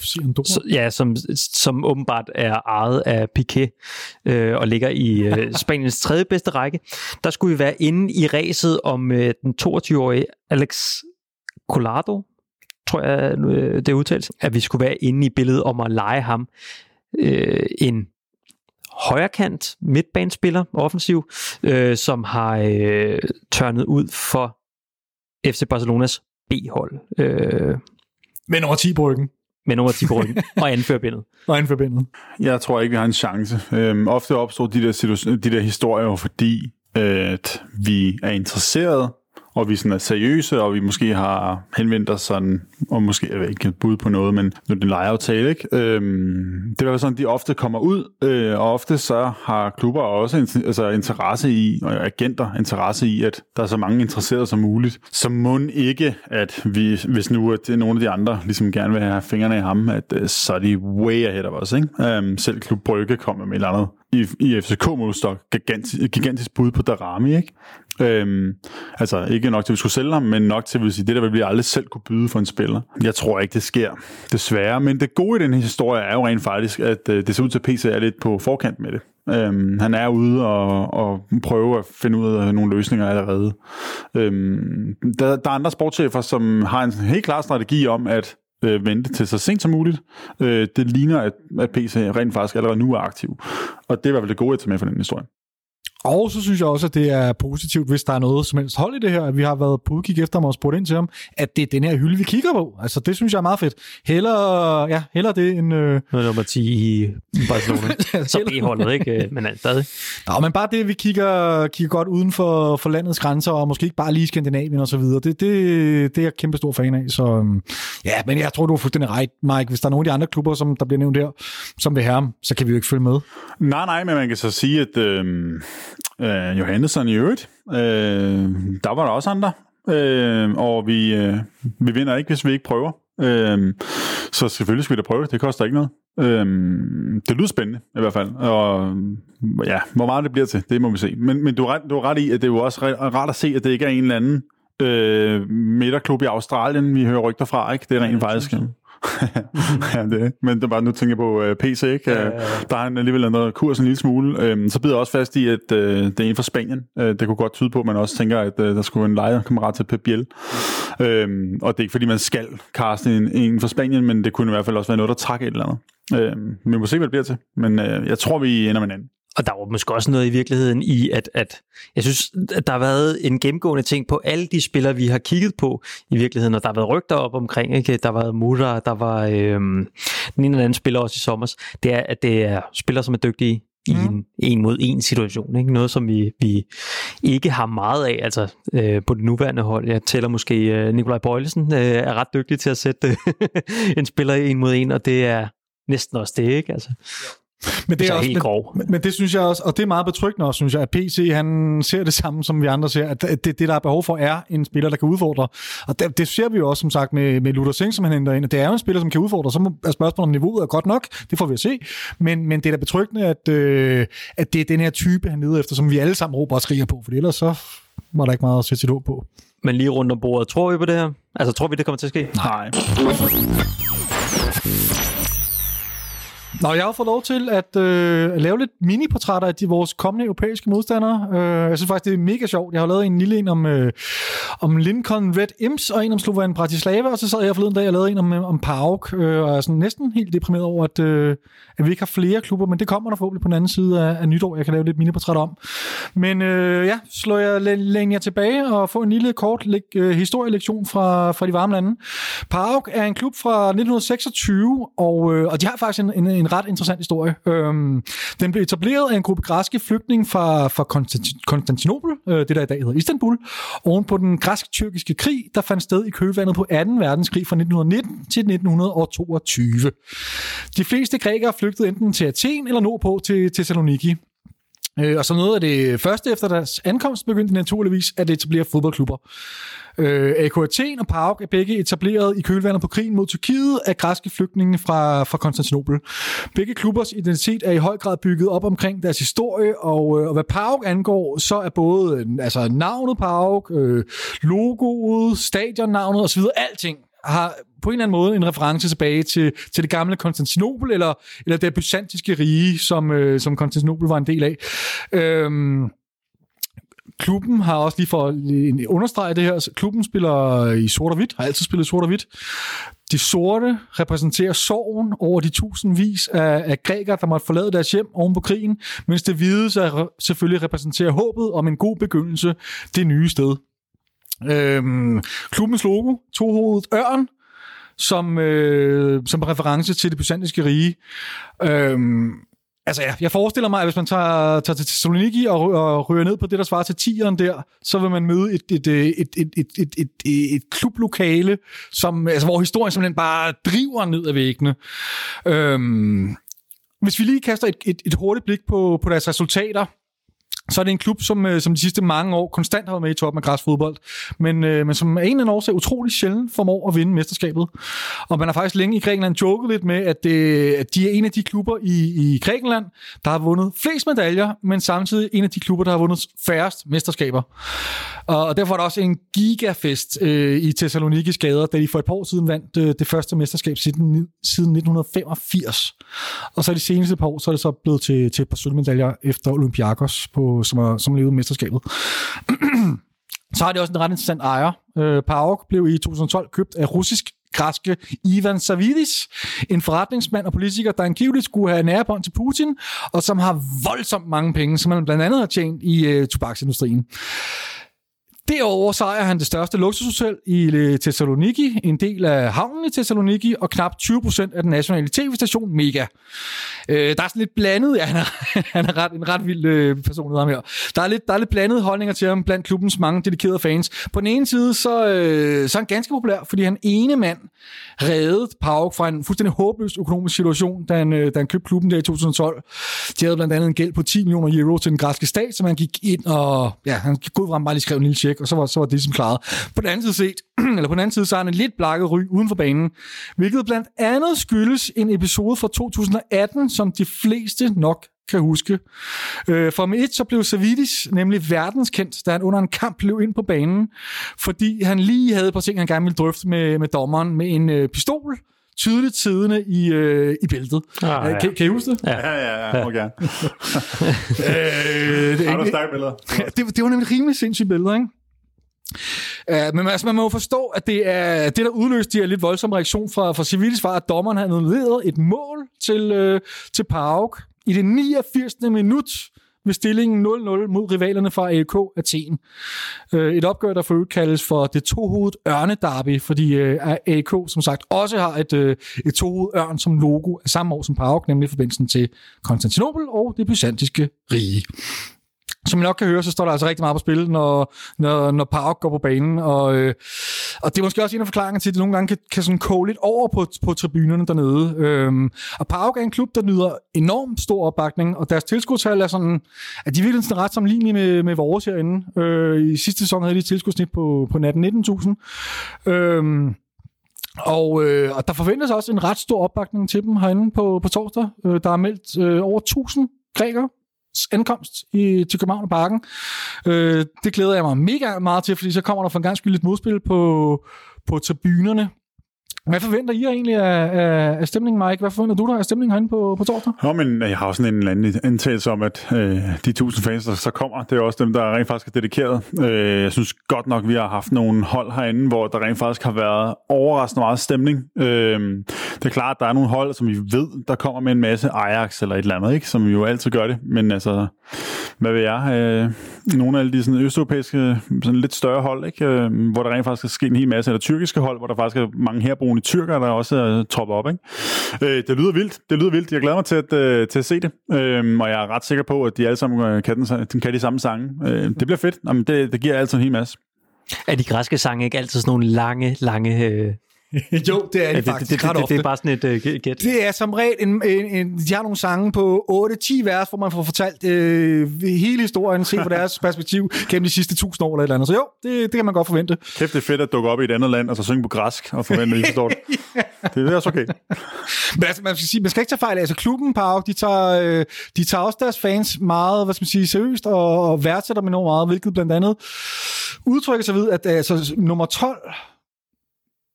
FC Andorra? Så, ja, som, som åbenbart er ejet af Piqué øh, og ligger i øh, Spaniens tredje bedste række. Der skulle vi være inde i ræset om øh, den 22-årige Alex Collado, tror jeg, øh, det er udtalt, at vi skulle være inde i billedet om at lege ham øh, en højrekant midtbanespiller, offensiv, øh, som har øh, tørnet ud for FC Barcelonas B-hold. Øh, med nummer 10 på ryggen. Med nummer 10 på ryggen. og anførbindet. og anførbindet. Jeg tror ikke, vi har en chance. Øhm, ofte opstår de der, de der historier, fordi at vi er interesseret og vi sådan er seriøse, og vi måske har henvendt os sådan, og måske jeg ved ikke bud på noget, men nu er det en lejeaftale, ikke? Øhm, det er sådan, de ofte kommer ud, øh, og ofte så har klubber også altså interesse i, og agenter interesse i, at der er så mange interesserede som muligt. Så må ikke, at vi, hvis nu at det nogle af de andre ligesom gerne vil have fingrene i ham, at øh, så er de way ahead of us, ikke? Øhm, selv Klub Brygge kommer med et eller andet i, i FCK-målestok gigantisk, gigantisk bud på Darami, ikke? Øhm, altså ikke nok til, at vi skulle sælge ham, men nok til, at vi sige, det der vil vi aldrig selv kunne byde for en spiller. Jeg tror ikke, det sker, desværre. Men det gode i den her historie er jo rent faktisk, at øh, det ser ud til, at PC er lidt på forkant med det. Øhm, han er ude og, og prøve at finde ud af nogle løsninger allerede. Øhm, der, der er andre sportschefer, som har en helt klar strategi om, at øh, vente til så sent som muligt. Øh, det ligner, at, at PC rent faktisk allerede nu er aktiv. Og det er i hvert fald det gode, at tage med for den historie. Og så synes jeg også, at det er positivt, hvis der er noget som helst hold i det her, at vi har været på udkig efter ham og spurgt ind til ham, at det er den her hylde, vi kigger på. Altså, det synes jeg er meget fedt. Heller, ja, heller det end... Øh... Noget nummer 10 i Barcelona. så B-holdet, ikke? Men stadig. Nå, men bare det, vi kigger, kigger godt uden for, for landets grænser, og måske ikke bare lige Skandinavien og så videre. Det, det, det er jeg kæmpe stor fan af. Så øhm, ja, men jeg tror, du er fuldstændig ret, Mike. Hvis der er nogle af de andre klubber, som der bliver nævnt her, som vil have ham, så kan vi jo ikke følge med. Nej, nej, men man kan så sige, at øh, øh, Johannesson i øvrigt. Øh, der var der også andre. Øh, og vi, øh, vi vinder ikke, hvis vi ikke prøver. Øh, så selvfølgelig skal vi da prøve det. Koster ikke noget. Øh, det lyder spændende i hvert fald. Og ja, hvor meget det bliver til, det må vi se. Men, men du, er ret, du er ret i, at det er jo også rart at se, at det ikke er en eller anden øh, midterklub i Australien, vi hører rygter fra. Ikke? Det er rent ja, faktisk. Ja, det Men det var, nu tænker jeg på øh, PC, ikke? Ja, ja, ja. Der har han alligevel ændret kurs en lille smule. Um, så bider jeg også fast i, at uh, det er en fra Spanien. Uh, det kunne godt tyde på, at man også tænker, at uh, der skulle en lejerkammerat til Pep Biel. Um, og det er ikke, fordi man skal kaste en, en fra Spanien, men det kunne i hvert fald også være noget, der trækker et eller andet. Uh, vi må se, hvad det bliver til. Men uh, jeg tror, vi ender med en anden. Og der var måske også noget i virkeligheden i, at, at jeg synes, at der har været en gennemgående ting på alle de spillere, vi har kigget på i virkeligheden, og der har været rygter op omkring, ikke? der var Mura, der var øhm, den ene eller anden spiller også i sommer, det er, at det er spillere, som er dygtige i mm. en en mod en situation. Ikke? Noget, som vi, vi ikke har meget af altså, øh, på det nuværende hold. Jeg tæller måske øh, Nikolaj Bøjlesen øh, er ret dygtig til at sætte en spiller en mod en, og det er næsten også det, ikke? Altså. Men det, Så er også, helt men, grov. Men, men det synes jeg også, og det er meget betryggende også, synes jeg, at PC han ser det samme, som vi andre ser, at det, det der er behov for, er en spiller, der kan udfordre. Og det, det ser vi jo også, som sagt, med, med Luther Singh, som han henter ind. Det er jo en spiller, som kan udfordre, så må- er spørgsmålet, om niveauet er godt nok. Det får vi at se. Men, men det er da betryggende, at, øh, at det er den her type, han leder efter, som vi alle sammen råber og skriger på, for ellers så var der ikke meget at sætte sit håb på. Men lige rundt om bordet, tror vi på det her? Altså, tror vi, det kommer til at ske? Nej. Nå, jeg har fået lov til at øh, lave lidt mini-portrætter af de, vores kommende europæiske modstandere. Øh, jeg synes faktisk, det er mega sjovt. Jeg har lavet en lille en om, øh, om Lincoln Red Imps, og en om Slovan Bratislava, og så sad jeg forleden dag og lavede en om, øh, om PAOK, øh, og er sådan næsten helt deprimeret over, at, øh, at vi ikke har flere klubber, men det kommer der forhåbentlig på den anden side af, af nytår. Jeg kan lave lidt mini-portrætter om. Men øh, ja, slår jeg læ- jer jeg tilbage og får en lille kort øh, historielektion fra, fra de varme lande. PAOK er en klub fra 1926, og, øh, og de har faktisk en, en, en ret interessant historie. Øhm, den blev etableret af en gruppe græske flygtninge fra, fra Konstant- Konstantinopel, øh, det der i dag hedder Istanbul, oven på den græsk-tyrkiske krig, der fandt sted i kølvandet på 2. verdenskrig fra 1919 til 1922. De fleste grækere flygtede enten til Athen eller nordpå til Thessaloniki. Øh, og så noget af det første efter deres ankomst begyndte naturligvis at etablere fodboldklubber. Øh, AK Athen og PAOK er begge etableret i kølvandet på krigen mod Tyrkiet af græske flygtninge fra, fra Konstantinopel. Begge klubbers identitet er i høj grad bygget op omkring deres historie, og, øh, og hvad PAOK angår, så er både øh, altså, navnet PAOK, øh, logoet, stadionnavnet osv., alting har på en eller anden måde en reference tilbage til, til det gamle Konstantinopel, eller, eller det byzantiske rige, som, øh, som Konstantinopel var en del af. Øhm, klubben har også lige for at understrege det her, altså, klubben spiller i sort og hvidt, har altid spillet i sort og hvidt. De sorte repræsenterer sorgen over de tusindvis af, af grækere, der måtte forlade deres hjem oven på krigen, mens det hvide så selvfølgelig repræsenterer håbet om en god begyndelse det nye sted. Øhm, klubbens logo, tohovedet ørn, som, øh, som reference til det byzantinske rige. Øhm, altså ja, jeg forestiller mig, at hvis man tager, tager til Thessaloniki og, og ryger ned på det, der svarer til tieren der, så vil man møde et, et, øh, et, et, et, et, et, et, et klublokale, som, altså, hvor historien simpelthen bare driver ned ad væggene. Øhm, hvis vi lige kaster et, et, et hurtigt blik på, på deres resultater, så er det en klub, som, øh, som de sidste mange år konstant har været med i toppen af græsfodbold, men, øh, men som af en eller anden årsag utrolig sjældent formår at vinde mesterskabet. Og man har faktisk længe i Grækenland joket lidt med, at, øh, at de er en af de klubber i, i Grækenland, der har vundet flest medaljer, men samtidig en af de klubber, der har vundet færrest mesterskaber. Og, og derfor er der også en gigafest øh, i Thessalonikis gader, da de for et par år siden vandt øh, det første mesterskab siden, siden 1985. Og så de seneste par år, så er det så blevet til, til et par sølvmedaljer efter Olympiakos, på, som har som levet mesterskabet. så har det også en ret interessant ejer. Øh, PAOK blev i 2012 købt af russisk græske Ivan Savidis, en forretningsmand og politiker, der angiveligt skulle have nærbånd til Putin, og som har voldsomt mange penge, som han blandt andet har tjent i øh, tobaksindustrien. Derover så ejer han det største luksushotel i øh, Thessaloniki, en del af havnen i Thessaloniki, og knap 20% af den nationale tv-station Mega. Øh, der er sådan lidt blandet, ja, han er, han er ret, en ret vild øh, person, ham her. Der er, lidt, der er lidt blandede holdninger til ham blandt klubbens mange dedikerede fans. På den ene side, så, øh, så er han ganske populær, fordi han ene mand reddede PAOK fra en fuldstændig håbløs økonomisk situation, da han, øh, da han købte klubben der i 2012. De havde blandt andet en gæld på 10 millioner euro til den græske stat, som han gik ind og, ja, han gik ud fra, han bare lige skrev en lille check, og så var, så var det ligesom klaret. På den anden side set, eller på den anden side, så har han en lidt blakket ry uden for banen, hvilket blandt andet skyldes en episode fra 2018, som de fleste nok kan huske. Øh, for med et, så blev Savidis nemlig verdenskendt, da han under en kamp løb ind på banen, fordi han lige havde par ting, han gerne ville drøfte med, med dommeren med en øh, pistol, tydeligt siddende i, øh, i bæltet. Ah, Øh, ja. kan, kan I huske det? Ja, ja, ja, må gerne. Øh, det, du det, det, det var nemlig rimelig sindssygt billeder, ikke? Uh, men altså, man må jo forstå, at det er det, der udløste de her lidt voldsomme reaktion fra, fra Civilis, var, at dommeren havde annulleret et mål til, øh, til PAOK i det 89. minut med stillingen 0-0 mod rivalerne fra AK Athen. Øh, et opgør, der for øvrigt kaldes for det tohovedet ørnedarby, fordi øh, AK som sagt også har et, øh, et tohovedet ørn som logo af samme år som PAOK, nemlig i forbindelsen til Konstantinopel og det byzantiske rige som I nok kan høre, så står der altså rigtig meget på spil, når, når, når Park går på banen. Og, øh, og det er måske også en af forklaringerne til, at det nogle gange kan, kan sådan koge lidt over på, på tribunerne dernede. Øhm, og Park er en klub, der nyder enormt stor opbakning, og deres tilskudstal er sådan, at de er virkelig sådan ret sammenlignelige med, med vores herinde. Øh, I sidste sæson havde de et tilskudsnit på, på 18-19.000. Øhm, og, øh, og der forventes også en ret stor opbakning til dem herinde på, på torsdag. Øh, der er meldt øh, over 1000 grækere ankomst i, til København og Parken. Øh, det glæder jeg mig mega meget til, fordi så kommer der for en gang skyld lidt modspil på, på tribunerne. Hvad forventer I egentlig af, af, af stemningen, Mike? Hvad forventer du der af stemningen herinde på, på torsdag? Jo, men øh, jeg har også en eller anden antagelse om, at øh, de tusind fans, der så kommer, det er også dem, der rent faktisk er dedikeret. Øh, jeg synes godt nok, vi har haft nogle hold herinde, hvor der rent faktisk har været overraskende meget stemning. Øh, det er klart, at der er nogle hold, som vi ved, der kommer med en masse Ajax eller et eller andet, ikke? som vi jo altid gør det. Men altså, hvad ved jeg? Øh, nogle af alle de sådan østeuropæiske, sådan lidt større hold, ikke? Øh, hvor der rent faktisk er sket en hel masse, eller tyrkiske hold, hvor der faktisk er mange herboende tyrkere, der også er troppet op. Ikke? Øh, det lyder vildt. Det lyder vildt. Jeg glæder mig til at, øh, til at se det. Øh, og jeg er ret sikker på, at de alle sammen øh, kan, den, kan de samme sange. Øh, det bliver fedt. Jamen, det, det giver altid en hel masse. Er de græske sange ikke altid sådan nogle lange, lange øh, jo, det er det, det faktisk det, det, det, det er bare sådan et uh, gæt. Det er som regel, en, en, en, de har nogle sange på 8-10 vers, hvor man får fortalt øh, hele historien, se på deres perspektiv gennem de sidste tusind år eller et eller andet. Så jo, det, det kan man godt forvente. Kæft, det er fedt at dukke op i et andet land, og så synge på græsk, og forvente, at I forstår det. Det er også okay. Men altså, man skal, sige, man skal ikke tage fejl af, altså klubben, Park, de tager, øh, de tager også deres fans meget, hvad skal man sige, seriøst, og, og værdsætter dem enormt meget, hvilket blandt andet udtrykker sig ved, at altså, nummer 12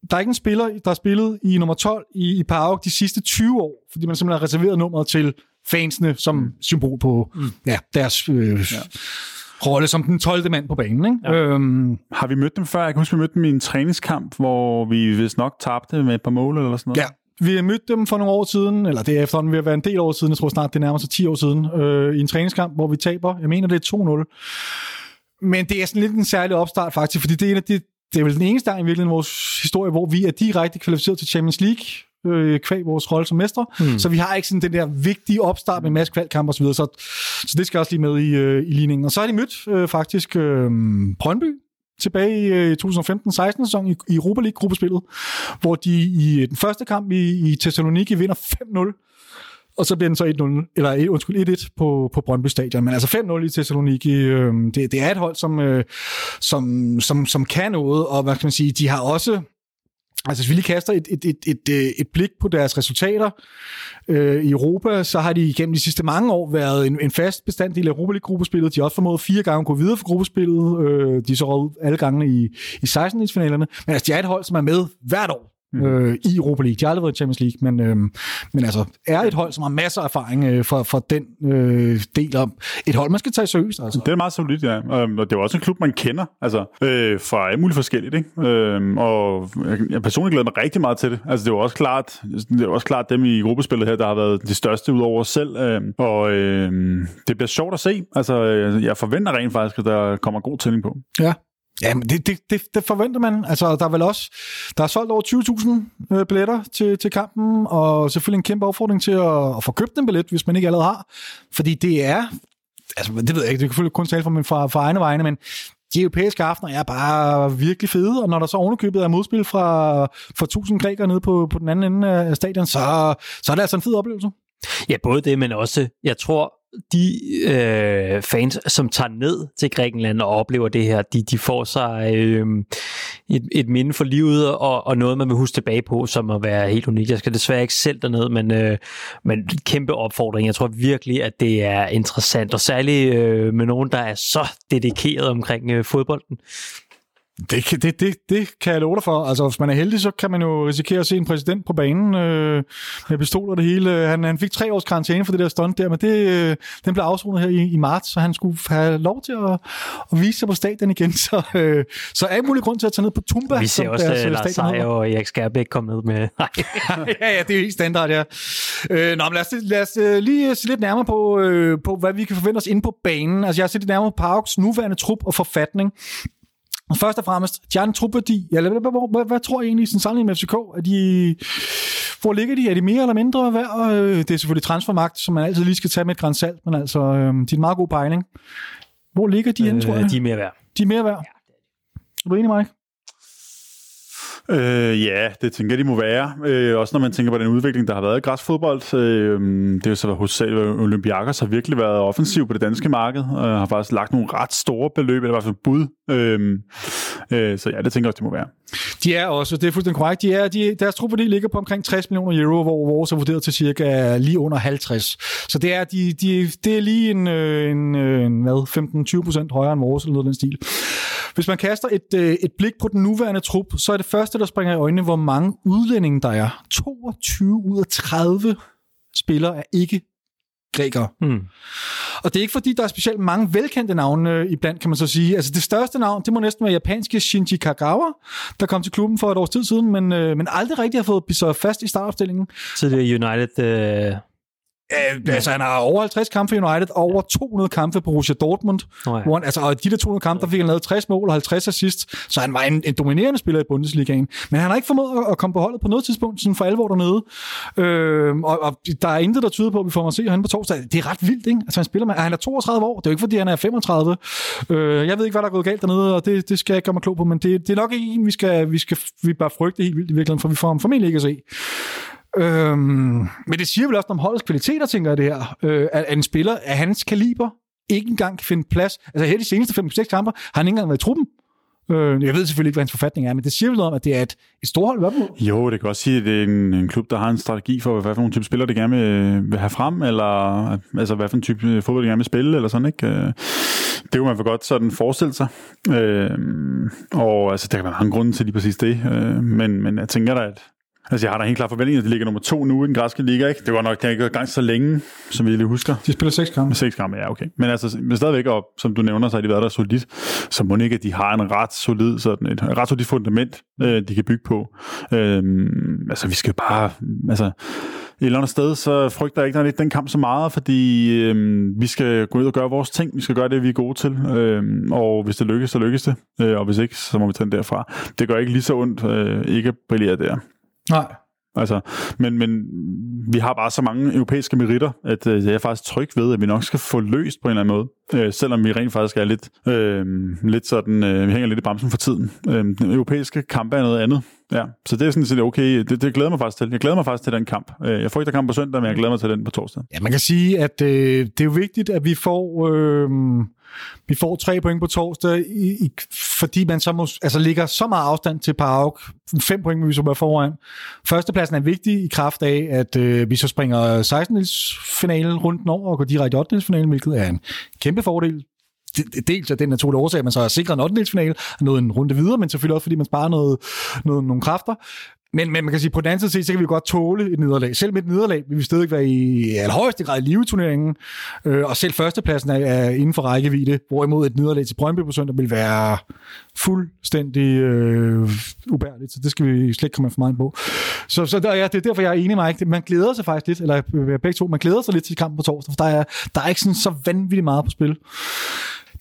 der er ikke en spiller, der har spillet i nummer 12 i, i PAOK de sidste 20 år, fordi man simpelthen har reserveret nummeret til fansene som mm. symbol på mm. ja, deres øh, ja. rolle som den 12. mand på banen. Ikke? Ja. Øhm, har vi mødt dem før? Jeg kan huske, vi mødte dem i en træningskamp, hvor vi vist nok tabte med et par mål eller sådan noget. Ja, vi har mødt dem for nogle år siden, eller det er efterhånden ved at være en del år siden, jeg tror snart det nærmer sig 10 år siden, øh, i en træningskamp, hvor vi taber. Jeg mener, det er 2-0. Men det er sådan lidt en særlig opstart faktisk, fordi det er en af de, det er vel den eneste gang i virkeligheden vores historie, hvor vi er direkte kvalificeret til Champions League, øh, kvæg vores rolle som mestre. Mm. Så vi har ikke sådan den der vigtige opstart med en masse kvalkamp og så videre. Så, så det skal også lige med i, øh, i ligningen. Og så har de mødt øh, faktisk øh, Brøndby tilbage i øh, 2015-16 sæson i, i Europa League-gruppespillet, hvor de i øh, den første kamp i, i Thessaloniki vinder 5-0 og så bliver den så 1-0, eller undskyld, 1-1 på, på Brøndby Stadion. Men altså 5-0 i Thessaloniki, øh, det, det er et hold, som, øh, som, som, som kan noget, og hvad skal man sige, de har også Altså hvis vi lige kaster et, et, et, et, øh, et blik på deres resultater øh, i Europa, så har de igennem de sidste mange år været en, en fast bestanddel af Europa League-gruppespillet. De har også formået fire gange at gå videre for gruppespillet. Øh, de er så ud alle gangene i, i 16-finalerne. Men altså, de er et hold, som er med hvert år mm. øh, i Europa League. De har aldrig været i Champions League, men, øh, men altså er et hold, som har masser af erfaring øh, for, for den øh, del om et hold, man skal tage seriøst. Altså. Det er meget solidt, ja. Øhm, og det er også en klub, man kender altså, øh, fra alt muligt forskelligt. Ikke? Øh, og jeg personligt glæder mig rigtig meget til det. Altså, det er også klart, det er også klart dem i gruppespillet her, der har været de største ud over os selv. Øh, og øh, det bliver sjovt at se. Altså, jeg forventer rent faktisk, at der kommer god tænding på. Ja, Ja, det, det, det, det forventer man. Altså, der er vel også, der er solgt over 20.000 øh, billetter til, til kampen, og selvfølgelig en kæmpe opfordring til at, at få købt en billet, hvis man ikke allerede har. Fordi det er, altså det ved jeg ikke, det kan selvfølgelig kun tale for, min, for, for egne vegne, men de europæiske aftener er bare virkelig fede, og når der så ovenikøbet er modspil fra, fra 1000 grækere nede på, på den anden ende af stadion, så, så er det altså en fed oplevelse. Ja, både det, men også, jeg tror, de øh, fans, som tager ned til Grækenland og oplever det her, de, de får sig øh, et, et minde for livet og, og noget, man vil huske tilbage på, som at være helt unikt. Jeg skal desværre ikke selv derned, men, øh, men kæmpe opfordring. Jeg tror virkelig, at det er interessant, og særligt øh, med nogen, der er så dedikeret omkring øh, fodbolden. Det, det, det, det kan jeg love dig for. Altså, hvis man er heldig, så kan man jo risikere at se en præsident på banen øh, med pistoler og det hele. Han, han fik tre års karantæne for det der stunt der, men det, øh, den blev afsonet her i, i marts, så han skulle have lov til at, at vise sig på stadion igen. Så, øh, så er mulig grund til at tage ned på Tumba. Vi ser også deres, uh, Lars Seier og Erik Skærbæk komme ned med. ja, ja, det er helt standard, ja. Øh, nå, men lad os, lad os uh, lige se lidt nærmere på, øh, på, hvad vi kan forvente os inde på banen. Altså, jeg har set lidt nærmere på Parks nuværende trup og forfatning. Først og fremmest, de har en trupværdi. Ja, hvad, hvad, hvad, tror I egentlig, sådan sammenlignet med FCK? Er de, hvor ligger de? Er de mere eller mindre værd? Øh, det er selvfølgelig transfermagt, som man altid lige skal tage med et grænsalt, men altså, øh, de er en meget god pejling. Hvor ligger de henne, tror jeg? de er mere værd. De er mere værd. Er du enig, Mike? Øh, ja, det tænker jeg, de må være. Øh, også når man tænker på den udvikling, der har været i græsfodbold. Øh, det er jo så hovedsageligt, at Olympiakos har virkelig været offensiv på det danske marked, og har faktisk lagt nogle ret store beløb, eller i hvert fald bud. Øh, øh, så ja, det tænker jeg også, de må være. De er også, det er fuldstændig korrekt, de er, de, deres trup ligger på omkring 60 millioner euro, hvor vores er vurderet til cirka lige under 50. Så det er, de, de, det er lige en, øh, en, øh, en hvad, 15-20 procent højere end vores, eller noget af den stil. Hvis man kaster et, øh, et blik på den nuværende trup, så er det første, der springer i øjnene, hvor mange udlændinge der er. 22 ud af 30 spillere er ikke grækere. Mm. Og det er ikke fordi, der er specielt mange velkendte navne øh, iblandt, kan man så sige. Altså det største navn, det må næsten være japanske Shinji Kagawa, der kom til klubben for et års tid siden, men, øh, men aldrig rigtig har fået så fast i startopstillingen. Tidligere United... Øh... Ja, altså han har over 50 kampe for United, over 200 kampe på Borussia Dortmund. Nå ja. Hvor han, altså, og de der 200 kampe, der fik han lavet 60 mål og 50 assist, så han var en, en dominerende spiller i Bundesligaen. Men han har ikke formået at, komme på holdet på noget tidspunkt, sådan for alvor dernede. Øh, og, og, der er intet, der tyder på, at vi får at se ham på torsdag. Det er ret vildt, ikke? Altså han spiller med, han er 32 år, det er jo ikke fordi, han er 35. Øh, jeg ved ikke, hvad der er gået galt dernede, og det, det skal jeg ikke gøre mig klog på, men det, det er nok ikke en, vi skal, vi skal vi bare frygte helt vildt i virkeligheden, for vi får ham formentlig ikke at se. Øhm, men det siger vel også om holdets kvaliteter, tænker jeg det her. Øh, at, at en spiller af hans kaliber ikke engang kan finde plads. Altså her de seneste 5-6 kampe har han ikke engang været i truppen. Øh, jeg ved selvfølgelig ikke, hvad hans forfatning er, men det siger vel noget om, at det er et, et stort hold. Jo, det kan også sige, at det er en, en klub, der har en strategi for, hvad for nogle type spillere, det gerne vil, vil have frem, eller altså, hvad for en type øh, fodbold, de gerne vil spille, eller sådan, ikke? Øh, det kunne man for godt sådan forestille sig. Øh, og altså, der kan være mange grunde til lige præcis det, øh, men, men jeg tænker da, at Altså, jeg har da helt klart forventning, at de ligger nummer to nu i den græske liga, ikke? Det var nok, det ikke gang så længe, som vi lige husker. De spiller seks kampe. Seks kampe, ja, okay. Men altså, men stadigvæk, og som du nævner, så har de været der solidt. Så må ikke, at de har en ret solid, sådan et, et ret solidt fundament, øh, de kan bygge på. Øhm, altså, vi skal bare, altså, et eller andet sted, så frygter jeg ikke lidt den kamp så meget, fordi øhm, vi skal gå ud og gøre vores ting. Vi skal gøre det, vi er gode til. Øhm, og hvis det lykkes, så lykkes det. Øh, og hvis ikke, så må vi tage den derfra. Det gør ikke lige så ondt øh, ikke at brillere der. Nej. Altså, men, men vi har bare så mange europæiske meritter, at øh, jeg er faktisk tryg ved, at vi nok skal få løst på en eller anden måde. Øh, selvom vi rent faktisk er lidt, øh, lidt sådan, øh, vi hænger lidt i bremsen for tiden. Øh, den europæiske kamp er noget andet. Ja, så det er sådan set okay. Det, det glæder mig faktisk til. Jeg glæder mig faktisk til den kamp. Øh, jeg frygter kamp på søndag, men jeg glæder mig til den på torsdag. Ja, man kan sige, at øh, det er jo vigtigt, at vi får... Øh, vi får tre point på torsdag, i, i, fordi man så må, altså ligger så meget afstand til Park. Fem point vi så være foran. Førstepladsen er vigtig i kraft af, at øh, vi så springer 16-finalen rundt over og går direkte i 8 hvilket er en kæmpe fordel dels af den naturlige årsag, at man så har sikret en 8. finale og nået en runde videre, men selvfølgelig også fordi man sparer noget, noget, nogle kræfter. Men, men man kan sige, på den anden side, så kan vi godt tåle et nederlag. Selv med et nederlag vil vi stadig være i allerhøjeste grad i liveturneringen, øh, og selv førstepladsen er, er inden for rækkevidde, hvorimod et nederlag til Brøndby på søndag vil være fuldstændig øh, ubærligt, så det skal vi slet ikke komme for meget på. Så, så der, ja, det er derfor, jeg er enig med Mike. Man glæder sig faktisk lidt, eller øh, begge to, man glæder sig lidt til kampen på torsdag, for der er, der er ikke sådan så vanvittigt meget på spil.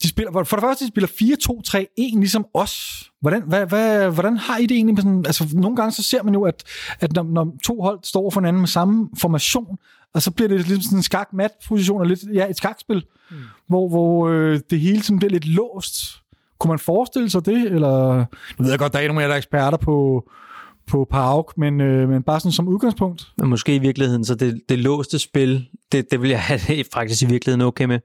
De spiller, for det første, de spiller 4-2-3-1, ligesom os. Hvordan, hvad, hvad, hvordan har I det egentlig? Med sådan, altså, nogle gange så ser man jo, at, at når, når to hold står for hinanden med samme formation, og så bliver det lidt sådan en skak-mat-position, og lidt, ja, et skakspil, mm. hvor, hvor øh, det hele sådan bliver lidt låst. Kunne man forestille sig det? Eller, nu ved jeg godt, der er nogle af jer, der er eksperter på, på Park, men, øh, men bare sådan som udgangspunkt. Men måske i virkeligheden, så det, det låste spil, det, det vil jeg have det faktisk i virkeligheden okay med.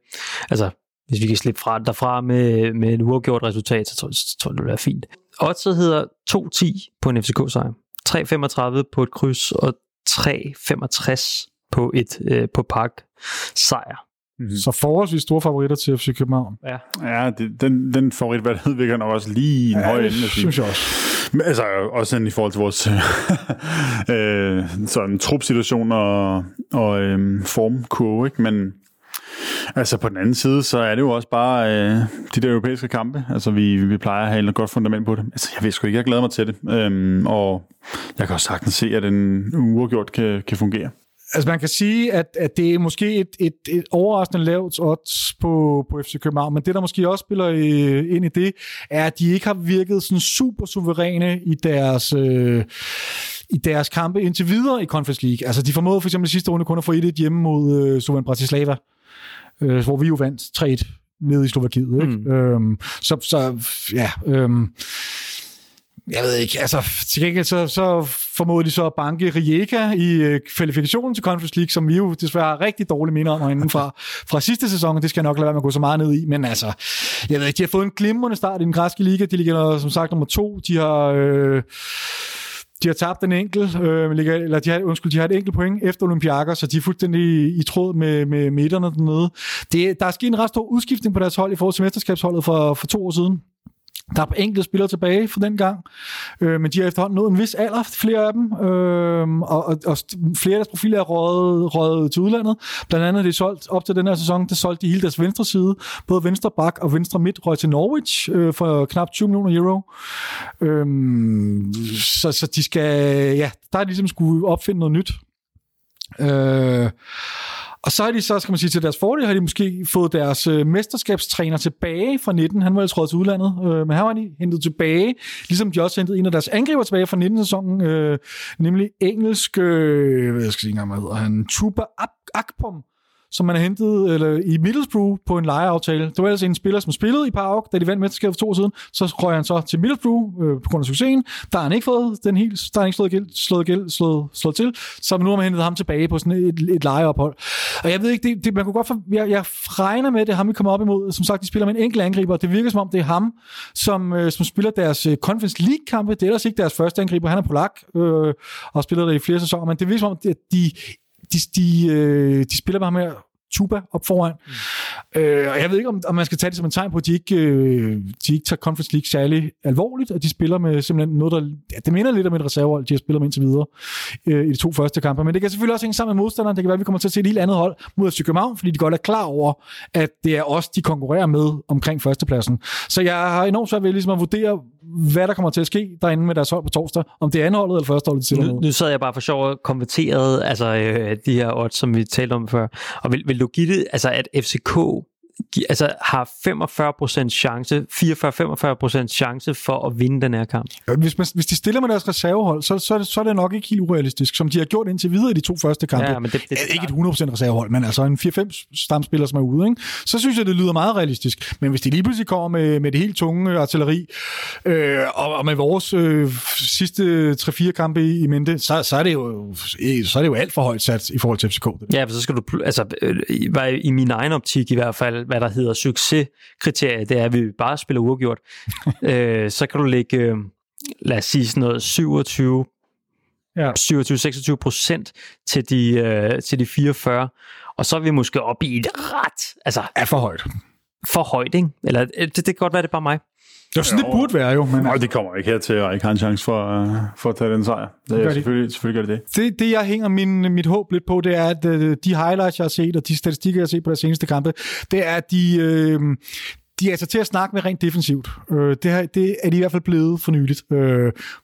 Altså, hvis vi kan slippe fra derfra med, med et uafgjort resultat, så tror, så tror jeg, det vil være fint. Oddset hedder 2-10 på en FCK-sejr, 3-35 på et kryds, og 3-65 på et øh, på park sejr. Mm-hmm. Så forholdsvis store favoritter til FC København. Ja, ja det, den, den favoritvalghed virker nok også lige en ja, høj ende. synes jeg også. Men, altså, også i forhold til vores øh, sådan trupsituation og, og øh, formkurve, ikke? Men Altså på den anden side, så er det jo også bare øh, de der europæiske kampe. Altså vi, vi plejer at have et godt fundament på det. Altså jeg ved sgu ikke, jeg glæder mig til det. Øhm, og jeg kan også sagtens se, at en uafgjort kan, kan fungere. Altså man kan sige, at, at det er måske et, et, et overraskende lavt odds på, på FC København, men det der måske også spiller øh, ind i det, er, at de ikke har virket sådan super suveræne i deres... Øh, i deres kampe indtil videre i Conference League. Altså, de formåede for eksempel sidste runde kun at få 1-1 hjemme mod øh, Suvan Bratislava øh, hvor vi jo vandt nede i Slovakiet. Ikke? Mm. Øhm, så, så ja... Øhm, jeg ved ikke, altså til gengæld så, så formåede de så at banke Rijeka i øh, kvalifikationen til Conference League, som vi jo desværre har rigtig dårlige minder om herinde fra, fra sidste sæson, det skal jeg nok lade være med at gå så meget ned i, men altså, jeg ved ikke, de har fået en glimrende start i den græske liga, de ligger som sagt nummer to, de har... Øh, de har tabt en enkelt, øh, eller de har, undskyld, de har et enkelt point efter Olympiakos, så de er fuldstændig i, i tråd med, med midterne dernede. Det, der er sket en ret stor udskiftning på deres hold i forhold til mesterskabsholdet for, for to år siden. Der er enkelte spillere tilbage fra den gang, øh, men de har efterhånden nået en vis alder, flere af dem, øh, og, og, og flere af deres profiler er røget, røget til udlandet. Blandt andet er de solgt op til den her sæson, der solgte de hele deres venstre side. Både venstre bak og venstre midt røg til Norwich øh, for knap 20 millioner euro. Øh, så, så de skal, ja, der er ligesom skulle opfinde noget nyt. Øh, og så har de så, skal man sige, til deres fordel, har de måske fået deres øh, mesterskabstræner tilbage fra 19. Han var jo til udlandet, øh, men her var de hentet tilbage, ligesom de også hentede en af deres angriber tilbage fra 19-sæsonen, øh, nemlig engelsk, øh, hvad skal jeg sige, hvad hedder han, Tuba Akpom, som man har hentet eller, i Middlesbrough på en lejeaftale. Det var altså en spiller, som spillede i Park, da de vandt mesterskabet for to år siden. Så røg han så til Middlesbrough øh, på grund af succesen. Der har han ikke fået den helt, der har han ikke slået, gæld, slået, gæld, slået, slået til. Så nu har man hentet ham tilbage på sådan et, et lejeophold. Og jeg ved ikke, det, det, man kunne godt for, jeg, jeg regner med, at det er ham, vi kommer op imod. Som sagt, de spiller med en enkelt angriber. Det virker som om, det er ham, som, øh, som spiller deres øh, Conference League-kampe. Det er ellers ikke deres første angriber. Han er polak øh, og spiller der i flere sæsoner. Men det virker som om, at de, de, de, øh, de spiller bare med Tuba op foran. Mm. Øh, og jeg ved ikke, om, om man skal tage det som en tegn på, at de ikke, øh, de ikke tager Conference League særlig alvorligt, og de spiller med simpelthen noget, der... Ja, det minder lidt om et reservehold, de har spillet med indtil videre øh, i de to første kampe. Men det kan selvfølgelig også hænge sammen med modstanderen. Det kan være, at vi kommer til at se et helt andet hold mod FC København, fordi de godt er klar over, at det er os, de konkurrerer med omkring førstepladsen. Så jeg har enormt svært ved ligesom at vurdere, hvad der kommer til at ske derinde med deres hold på torsdag. Om det er anholdet eller førsteholdet, de nu, nu sad jeg bare for sjov og konverterede altså, øh, de her odds, som vi talte om før. Og vil, vil du give det, altså at FCK altså har 45% chance, 44-45% chance for at vinde den her kamp. Hvis, man, hvis de stiller med deres reservehold, så, så, så er det nok ikke helt urealistisk, som de har gjort indtil videre i de to første kampe. Ja, men det, det, det, ikke et 100% reservehold, men altså en 4-5 stamspiller, som er ude. Ikke? Så synes jeg, det lyder meget realistisk. Men hvis de lige pludselig kommer med, med det helt tunge artilleri, øh, og, og med vores øh, sidste 3-4 kampe i, i mente, så, så, er det jo, så er det jo alt for højt sat i forhold til FCK. Ja, for så skal du, altså øh, i min egen optik i hvert fald, hvad der hedder succeskriterier, det er, at vi bare spiller uafgjort. øh, så kan du lægge, øh, lad os sige sådan noget, 27 ja. 27-26 procent til de, øh, til de 44, og så er vi måske oppe i et ret, altså... Er for højt. For højt, ikke? Eller øh, det, det kan godt være, det er bare mig. Det er sådan, det burde være jo. Men... Nej, det kommer ikke her til, at ikke har en chance for, uh, for at tage den sejr. Det, er, selvfølgelig, selvfølgelig gør det det. det. Det, jeg hænger min, mit håb lidt på, det er, at uh, de highlights, jeg har set, og de statistikker, jeg har set på deres seneste kampe, det er, at de, uh, de er altså til at snakke med rent defensivt. Uh, det, her, det er de i hvert fald blevet for nyligt. Uh,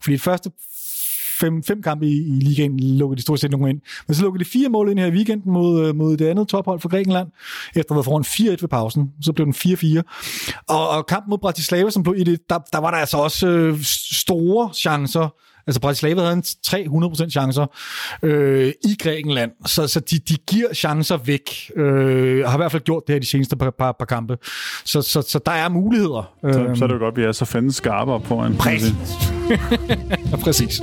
fordi det første fem, fem kampe i, i ligaen lukkede de stort set nogen ind. Men så lukkede de fire mål ind her i weekenden mod, øh, mod det andet tophold for Grækenland, efter at have foran 4-1 ved pausen. Så blev den 4-4. Og, og kampen mod Bratislava, som blev i det, der, der var der altså også øh, store chancer Altså Bratislava havde en 300% chancer øh, i Grækenland, så, så de, de giver chancer væk. Øh, har i hvert fald gjort det her de seneste par, par, par kampe. Så, så, så der er muligheder. Så, så er det jo godt, at vi er så fandens skarpe op foran. Præcis. Præcis.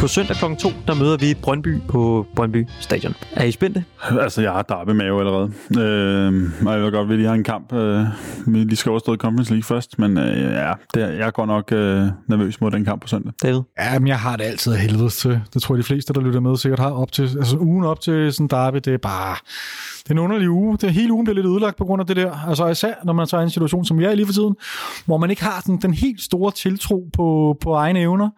På søndag kl. 2, der møder vi Brøndby på Brøndby Stadion. Er I spændte? Altså, jeg har darbe mave allerede. Øh, og jeg ved godt, at vi lige har en kamp. Øh, vi lige skal overstå Conference League først, men øh, ja, det, jeg går nok øh, nervøs mod den kamp på søndag. David? Ja, men jeg har det altid af helvede til. Det tror jeg, de fleste, der lytter med, sikkert har op til. Altså, ugen op til sådan derby, det er bare... Det er en underlig uge. Det, hele ugen bliver lidt ødelagt på grund af det der. Altså især, når man tager en situation, som vi er i lige for tiden, hvor man ikke har sådan, den helt store tiltro på, på egne evner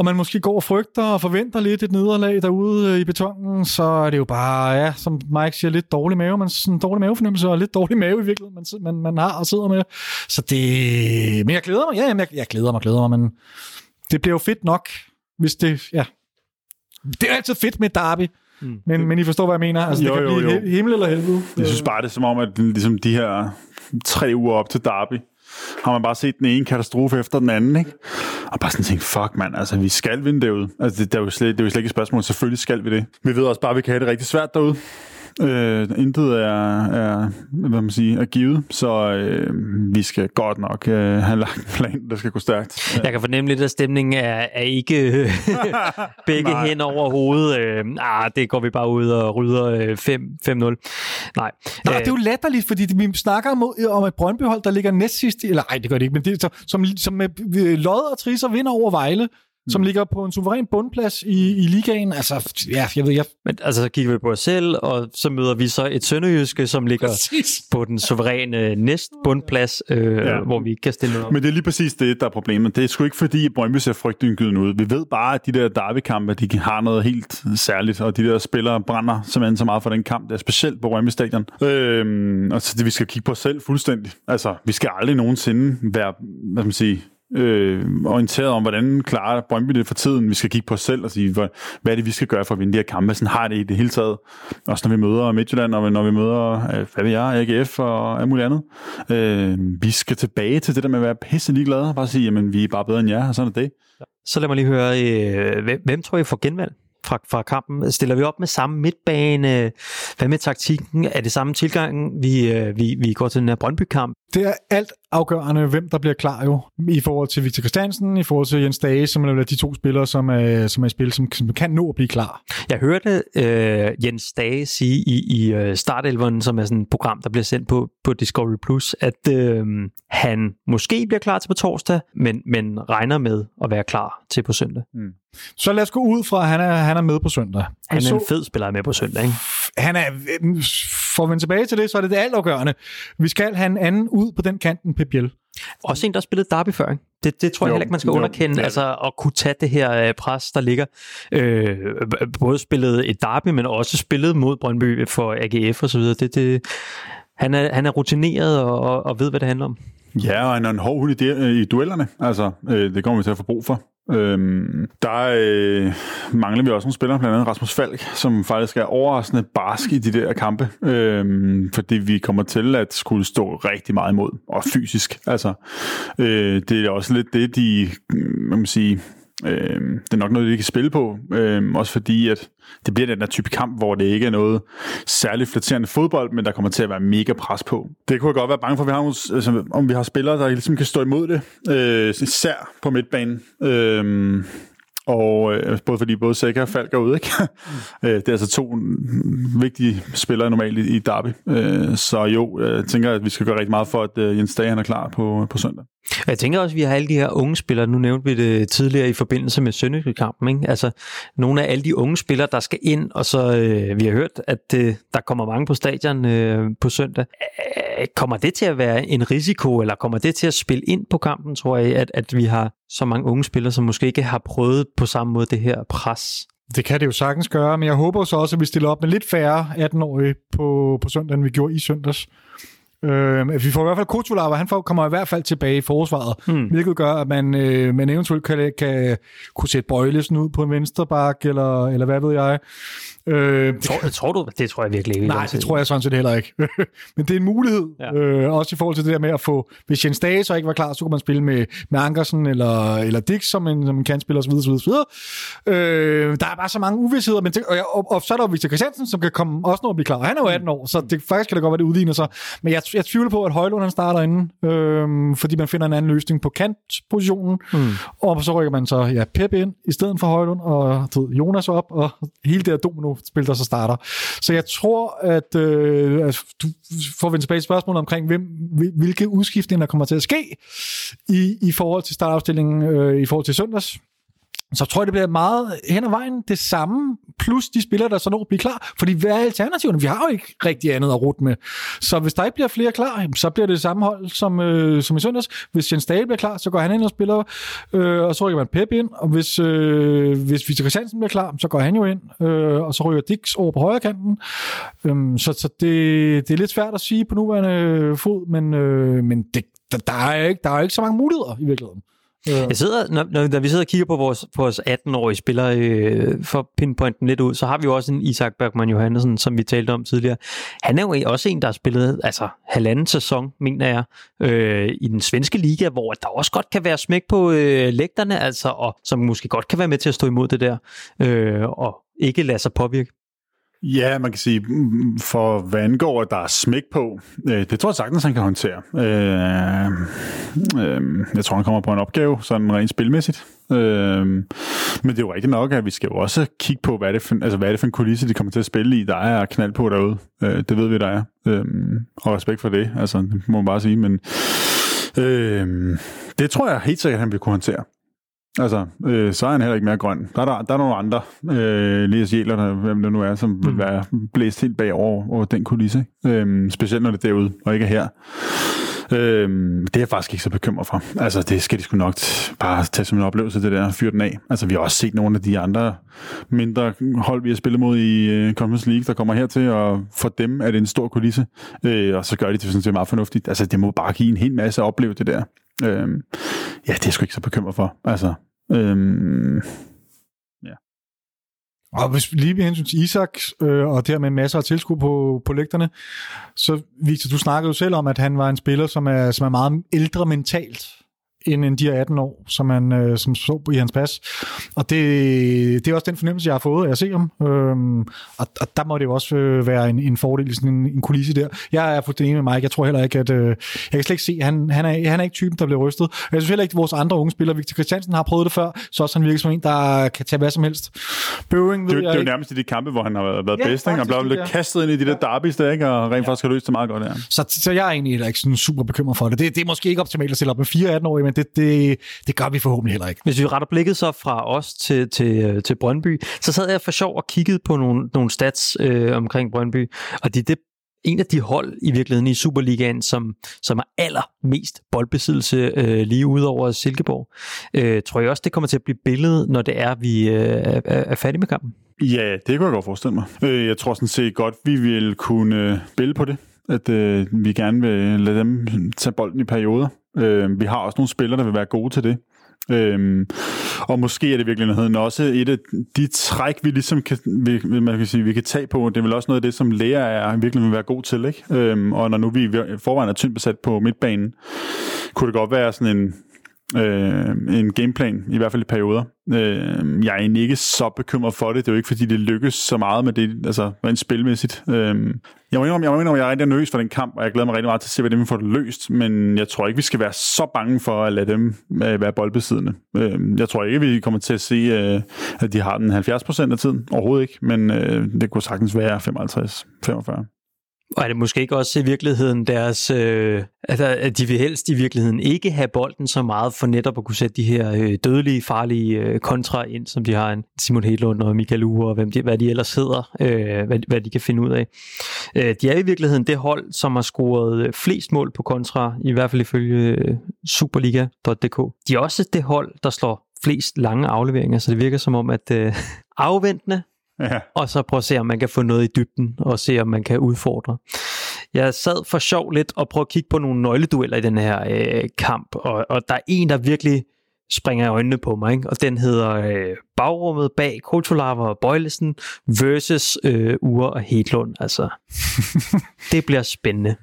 og man måske går og frygter og forventer lidt et nederlag derude øh, i betongen, så er det jo bare, ja, som Mike siger, lidt dårlig mave. Man sådan en dårlig mavefornemmelse og lidt dårlig mave i virkeligheden, man, man, man har og sidder med. Så det... Men jeg glæder mig. Ja, jeg, jeg glæder mig, glæder mig, men det bliver jo fedt nok, hvis det... Ja. Det er altid fedt med derby. Mm. Men, men I forstår, hvad jeg mener? Altså, jo, det kan jo, blive jo. himmel eller helvede. Jeg synes bare, det er som om, at ligesom de her tre uger op til derby, har man bare set den ene katastrofe efter den anden, ikke? Og bare sådan tænkt, fuck mand, altså vi skal vinde derude. Altså det, det, er jo slet, det er jo slet ikke et spørgsmål, selvfølgelig skal vi det. Vi ved også bare, at vi kan have det rigtig svært derude. Øh, intet er, er, hvad man siger, er givet, så øh, vi skal godt nok øh, have lagt en plan, der skal gå stærkt. Jeg kan fornemme lidt, at stemningen er, er ikke øh, begge hen over hovedet. Øh, ah, det går vi bare ud og rydder øh, 5 5-0. Nej. Nej, det er jo latterligt, fordi vi snakker om, om et Brøndbyhold, der ligger næst sidst, eller nej, det gør det ikke, men det, som, som, som med lod og trisser vinder over Vejle, som ligger på en suveræn bundplads i, i ligaen. Altså, ja, jeg ved, jeg... Men altså, så kigger vi på os selv, og så møder vi så et Sønderjyske, som ligger Præcis. på den suveræne næst bundplads, øh, ja. Hvor vi ikke kan stille noget. Men det er lige præcis det, der er problemet. Det er sgu ikke fordi, at Brøndby ser frygtindgydende ud. Vi ved bare, at de der derbykampe, de har noget helt særligt, og de der spillere brænder simpelthen så meget for den kamp. Det er specielt på Brøndby Stadion. Øhm, og så det, vi skal kigge på os selv fuldstændig. Altså, vi skal aldrig nogensinde være, hvad skal man sige, øh, orienteret om, hvordan klarer Brøndby det for tiden. Vi skal kigge på os selv og sige, hvad, hvad er det, vi skal gøre for at vinde de her kampe. Sådan har det i det hele taget. Også når vi møder Midtjylland, og når vi møder, øh, hvad ved jeg, AGF og alt muligt andet. Øh, vi skal tilbage til det der med at være pisse ligeglade og bare sige, jamen vi er bare bedre end jer, og sådan er det. Så lad mig lige høre, øh, hvem, hvem tror I får genvalg fra, fra kampen? Stiller vi op med samme midtbane? Hvad med taktikken? Er det samme tilgang, vi, øh, vi, vi går til den her Brøndby-kamp? Det er alt afgørende, hvem der bliver klar jo, i forhold til Victor Christiansen, i forhold til Jens Dage, som er de to spillere, som er, som er i spil, som, som kan nå at blive klar. Jeg hørte øh, Jens Dage sige i, i øh, Startelveren, som er sådan et program, der bliver sendt på, på Discovery+, Plus, at øh, han måske bliver klar til på torsdag, men, men regner med at være klar til på søndag. Så lad os gå ud fra, at han er, han er med på søndag. Han er så, en fed spiller med på søndag, ikke? han er, for at vende tilbage til det, så er det det altafgørende. Vi skal have en anden ud på den kanten, Pep Biel. Også en, der har spillet derby før, ikke? Det, det tror jeg Jo, heller ikke, man skal jo, underkende, ja. altså at kunne tage det her øh, pres, der ligger. Øh, både spillet et derby, men også spillet mod Brøndby for AGF og så videre. Det, det, han, er, han er rutineret og, og, og ved, hvad det handler om. Ja, og han er en hård hund i, de, i duellerne. Altså, øh, det kommer vi til at få brug for. Øhm, der øh, mangler vi også nogle spillere, blandt andet Rasmus Falk, som faktisk er overraskende barsk i de der kampe, øhm, fordi vi kommer til at skulle stå rigtig meget imod, og fysisk. Altså, øh, det er også lidt det, de, man kan sige, øh, det er nok noget, de kan spille på, øh, også fordi, at det bliver den der type kamp, hvor det ikke er noget særligt flatterende fodbold, men der kommer til at være mega pres på. Det kunne jeg godt være bange for, vi har, nogle- altså, om vi har spillere, der ligesom kan stå imod det, øh, især på midtbanen. Øh, og øh, både fordi både Sækker og Falk er ude, ikke? øh, det er altså to mm, vigtige spillere normalt i, i derby. Øh, så jo, jeg tænker, at vi skal gøre rigtig meget for, at øh, Jens Dage han er klar på, på søndag. Jeg tænker også, at vi har alle de her unge spillere. Nu nævnte vi det tidligere i forbindelse med Sønderjyske-kampen. Ikke? Altså, nogle af alle de unge spillere, der skal ind, og så øh, vi har hørt, at øh, der kommer mange på stadion øh, på søndag. Kommer det til at være en risiko, eller kommer det til at spille ind på kampen, tror jeg, at, at vi har så mange unge spillere, som måske ikke har prøvet på samme måde det her pres? Det kan det jo sagtens gøre, men jeg håber så også, at vi stiller op med lidt færre 18-årige på, på søndag, end vi gjorde i søndags. Øh, vi får i hvert fald Kutsulava, han får, kommer i hvert fald tilbage i forsvaret, hmm. hvilket gør, at man, øh, man eventuelt kan, kan kunne sætte Bøjlesen ud på en venstre bak, eller, eller hvad ved jeg. Øh, det, Tror, tror du? Det tror jeg virkelig ikke. nej, det tror jeg sådan set heller ikke. Men det er en mulighed, Ja. øh, også i forhold til det der med at få, hvis Jens Dage så ikke var klar, så kunne man spille med, med Ankersen eller, eller Dix som en, som en kantspiller osv. osv., osv. Øh, der er bare så mange uvidsheder, men det, og, og, og, så er der Victor Christiansen, som kan komme også når at blive klar. Og han er jo 18 år, så det, faktisk kan det godt være, det udligner sig. Men jeg, jeg tvivler på, at Højlund han starter inden, øh, fordi man finder en anden løsning på kantpositionen. Mm. Og så rykker man så ja, Pep ind i stedet for Højlund, og ved, Jonas op, og hele det her spil, der så starter. Så jeg tror, at øh, altså, du får vendt tilbage til spørgsmålet omkring, hvem, hvilke udskiftninger der kommer til at ske i, i forhold til startafstillingen øh, i forhold til søndags. Så tror jeg, det bliver meget hen ad vejen det samme, plus de spillere, der så når at blive klar. Fordi hvad er alternativerne? Vi har jo ikke rigtig andet at rute med. Så hvis der ikke bliver flere klar, så bliver det det samme hold som, øh, som i søndags. Hvis Jens Dahl bliver klar, så går han ind og spiller, øh, og så rykker man Pep ind. Og hvis, øh, hvis Victor Christiansen bliver klar, så går han jo ind, øh, og så rykker Dix over på højre kanten. Øhm, så så det, det er lidt svært at sige på nuværende fod, men, øh, men det, der, der, er ikke, der er ikke så mange muligheder i virkeligheden. Jeg sidder, når, når, når vi sidder og kigger på vores, på vores 18-årige spillere, øh, for pinpointen lidt ud, så har vi jo også en Isak Bergman Johansen, som vi talte om tidligere. Han er jo også en, der har spillet altså, halvanden sæson, mener jeg, øh, i den svenske liga, hvor der også godt kan være smæk på øh, lægterne, altså, og som måske godt kan være med til at stå imod det der, øh, og ikke lade sig påvirke. Ja, man kan sige, mm, mm, for hvad angår, at der er smæk på, øh, det tror jeg sagtens, han kan håndtere. Øh, øh, jeg tror, han kommer på en opgave, sådan rent spilmæssigt. Øh, men det er jo rigtigt nok, at vi skal jo også kigge på, hvad er det for, altså, hvad er det for en kulisse, de kommer til at spille i. Der er knald på derude. Øh, det ved vi, der er. Øh, og respekt for det, altså, det må man bare sige. Men øh, det tror jeg helt sikkert, han vil kunne håndtere. Altså, øh, så er han heller ikke mere grøn. Der er, der, der er nogle andre, øh, Elias Jæler, hvem det nu er, som mm. vil være blæst helt bagover over den kulisse. Øh, specielt når det er derude, og ikke er her. Øh, det er jeg faktisk ikke så bekymret for. Altså, det skal de sgu nok bare tage som en oplevelse, det der, fyre den af. Altså, vi har også set nogle af de andre mindre hold, vi har spillet mod i uh, Conference League, der kommer hertil, og for dem er det en stor kulisse, øh, og så gør de det sådan set meget fornuftigt. Altså, det må bare give en hel masse at opleve det der. Øhm, ja, det er jeg sgu ikke så bekymret for. Altså, øhm, ja. Og hvis lige med hensyn til Isak, øh, og dermed masser af tilskud på, på lægterne, så Victor, du snakkede jo selv om, at han var en spiller, som er, som er meget ældre mentalt end, end de her 18 år, som man øh, som så i hans pas. Og det, det er også den fornemmelse, jeg har fået af at se ham. Øhm, og, og der må det jo også øh, være en, en fordel, sådan en, en kulisse der. Jeg er fuldstændig enig med Mike. Jeg tror heller ikke, at... Øh, jeg kan slet ikke se, han, han, er, han er ikke typen, der bliver rystet. Jeg synes heller ikke, at vores andre unge spillere, Victor Christiansen har prøvet det før, så også han virker som en, der kan tage hvad som helst. Bøving, det, det, det er jo nærmest i de kampe, hvor han har været, været ja, bedst, ikke? og blevet lidt kastet ind i de der derbys der, ikke? og rent ja. faktisk har løst det meget godt. Ja. Så, så jeg er egentlig heller ikke sådan super bekymret for det. Det, det er måske ikke optimalt at stille op med 4-18-årige, men det, det, det gør vi forhåbentlig heller ikke. Hvis vi retter blikket så fra os til, til, til Brøndby, så sad jeg for sjov og kiggede på nogle, nogle stats øh, omkring Brøndby, og det er det, en af de hold i virkeligheden i Superligaen, som, som er allermest boldbesiddelse øh, lige ud over Silkeborg. Øh, tror jeg også, det kommer til at blive billedet, når det er, vi øh, er, er færdige med kampen? Ja, det kunne jeg godt forestille mig. Øh, jeg tror sådan set godt, vi vil kunne bille på det at øh, vi gerne vil lade dem tage bolden i perioder. Øh, vi har også nogle spillere, der vil være gode til det. Øhm, og måske er det virkelig også et af de træk, vi ligesom kan, vi, man kan sige, vi kan tage på. Det er vel også noget af det, som lærer er virkelig vil være god til. Ikke? Øhm, og når nu vi forvejen er tyndt besat på midtbanen, kunne det godt være sådan en, øh, en gameplan, i hvert fald i perioder. Øh, jeg er egentlig ikke så bekymret for det. Det er jo ikke, fordi det lykkes så meget med det, altså rent spilmæssigt. Øh, jeg må indrømme, jeg, må indrømme, jeg er rigtig nervøs for den kamp, og jeg glæder mig rigtig meget til at se, hvordan vi får det løst, men jeg tror ikke, vi skal være så bange for at lade dem øh, være boldbesiddende. Øh, jeg tror ikke, vi kommer til at se, øh, at de har den 70% af tiden. Overhovedet ikke, men øh, det kunne sagtens være 55-45. Og er det måske ikke også i virkeligheden deres, øh, at de vil helst i virkeligheden ikke have bolden så meget for netop at kunne sætte de her øh, dødelige, farlige øh, kontra ind, som de har en Simon Hedlund og Michael Ure og hvem de, hvad de ellers hedder, øh, hvad, hvad de kan finde ud af. Øh, de er i virkeligheden det hold, som har scoret øh, flest mål på kontra, i hvert fald ifølge øh, Superliga.dk. De er også det hold, der slår flest lange afleveringer, så det virker som om, at øh, afventende Ja. Og så prøve at se, om man kan få noget i dybden, og se, om man kan udfordre. Jeg sad for sjov lidt og prøvede at kigge på nogle nøgledueller i den her øh, kamp, og, og der er en, der virkelig springer i øjnene på mig, ikke? og den hedder øh, Bagrummet bag Kotolava og Bøjlesen versus øh, Ure og Hedlund. Altså, det bliver spændende.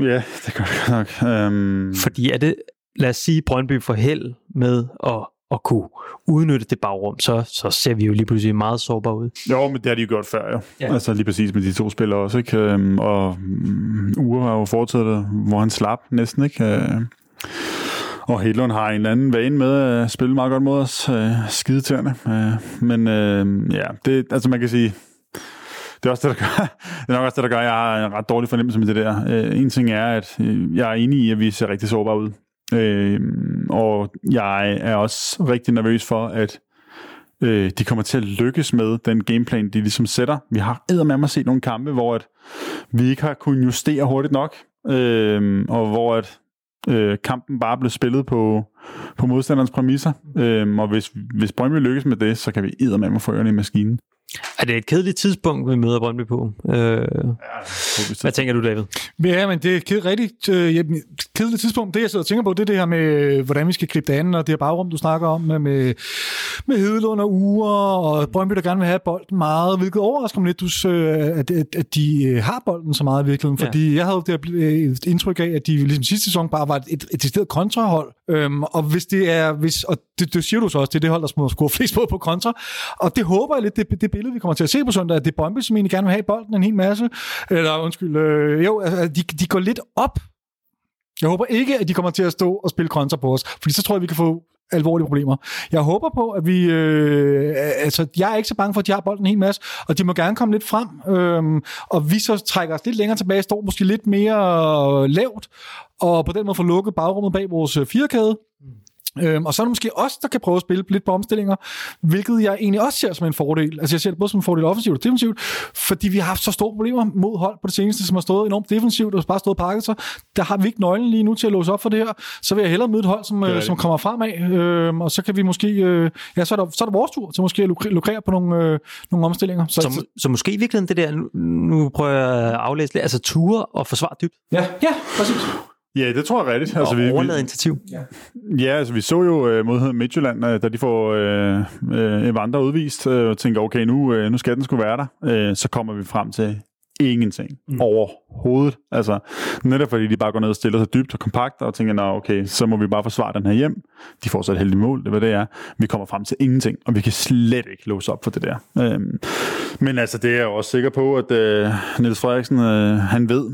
Ja, det gør det nok. Um... Fordi er det, lad os sige, Brøndby får held med at at kunne udnytte det bagrum, så, så ser vi jo lige pludselig meget sårbar ud. Jo, men det har de jo gjort før, jo. Ja. Altså lige præcis med de to spillere også, ikke? Øhm, og um, Ure har jo fortsat, hvor han slap næsten, ikke? Øh, og Hedlund har en eller anden vane med at spille meget godt mod os, øh, skidetærende. Øh, men øh, ja, det, altså man kan sige, det er også det, der gør, det er nok også det, der gør, at jeg har en ret dårlig fornemmelse med det der. En ting er, at jeg er enig i, at vi ser rigtig sårbare ud. Øh, og jeg er også rigtig nervøs for, at øh, de kommer til at lykkes med den gameplan, de ligesom sætter. Vi har med at se nogle kampe, hvor at vi ikke har kunnet justere hurtigt nok, øh, og hvor at øh, kampen bare blev spillet på, på modstanderens præmisser. Øh, og hvis, hvis Brøndby lykkes med det, så kan vi med at få ørerne i maskinen. Er det et kedeligt tidspunkt, vi møder Brøndby på? Øh, hvad tænker du, David? Ja, men det er et rigtig øh, ja, kedeligt tidspunkt. Det, jeg sidder og tænker på, det er det her med, hvordan vi skal gribe det an, og det her bagrum, du snakker om, med, med, med Hedelund og Ure, og Brøndby, der gerne vil have bolden meget, hvilket overrasker mig lidt, du, at, at, at de øh, har bolden så meget i virkeligheden, fordi ja. jeg havde det et indtryk af, at de ligesom sidste sæson bare var et, et, et decideret kontrahold, øhm, og hvis det er, hvis, og det, det siger du så også, det er det hold, der smutter score flest på på kontra, og det håber jeg lidt, det, det billede, vi kommer til at se på søndag, at det er Brøndby, som egentlig gerne vil have bolden en hel masse, eller undskyld, øh, jo, altså, de, de går lidt op. Jeg håber ikke, at de kommer til at stå og spille kontra på os, fordi så tror jeg, vi kan få alvorlige problemer. Jeg håber på, at vi... Øh, altså, jeg er ikke så bange for, at de har bolden en hel masse, og de må gerne komme lidt frem, øh, og vi så trækker os lidt længere tilbage, står måske lidt mere øh, lavt, og på den måde får lukket bagrummet bag vores øh, firekæde, firkæde. Øhm, og så er det måske os, der kan prøve at spille lidt på omstillinger, hvilket jeg egentlig også ser som en fordel. Altså jeg ser det både som en fordel offensivt og defensivt, fordi vi har haft så store problemer mod hold på det seneste, som har stået enormt defensivt og bare stået pakket sig. Der har vi ikke nøglen lige nu til at låse op for det her. Så vil jeg hellere møde et hold, som, øh, som kommer fremad, øh, og så kan vi måske, øh, ja, så er, der, så er der vores tur til måske at lukrere på nogle, øh, nogle omstillinger. Så, så, så måske i virkeligheden det der, nu, nu prøver jeg at aflæse lidt, altså ture og forsvare dybt. Ja, ja, præcis. Ja, det tror jeg rigtigt. Altså, vi, overladet initiativ. Ja. ja, altså vi så jo uh, mod Midtjylland, uh, da de får uh, uh, Evander udvist, uh, og tænker, okay, nu, uh, nu skal den skulle være der. Uh, så kommer vi frem til ingenting mm. overhovedet. Altså, netop fordi de bare går ned og stiller sig dybt og kompakt, og tænker, nå okay, så må vi bare forsvare den her hjem. De får så et heldigt mål, det var det er. Vi kommer frem til ingenting, og vi kan slet ikke låse op for det der. Øhm, men altså, det er jeg også sikker på, at øh, Niels Frederiksen, øh, han ved,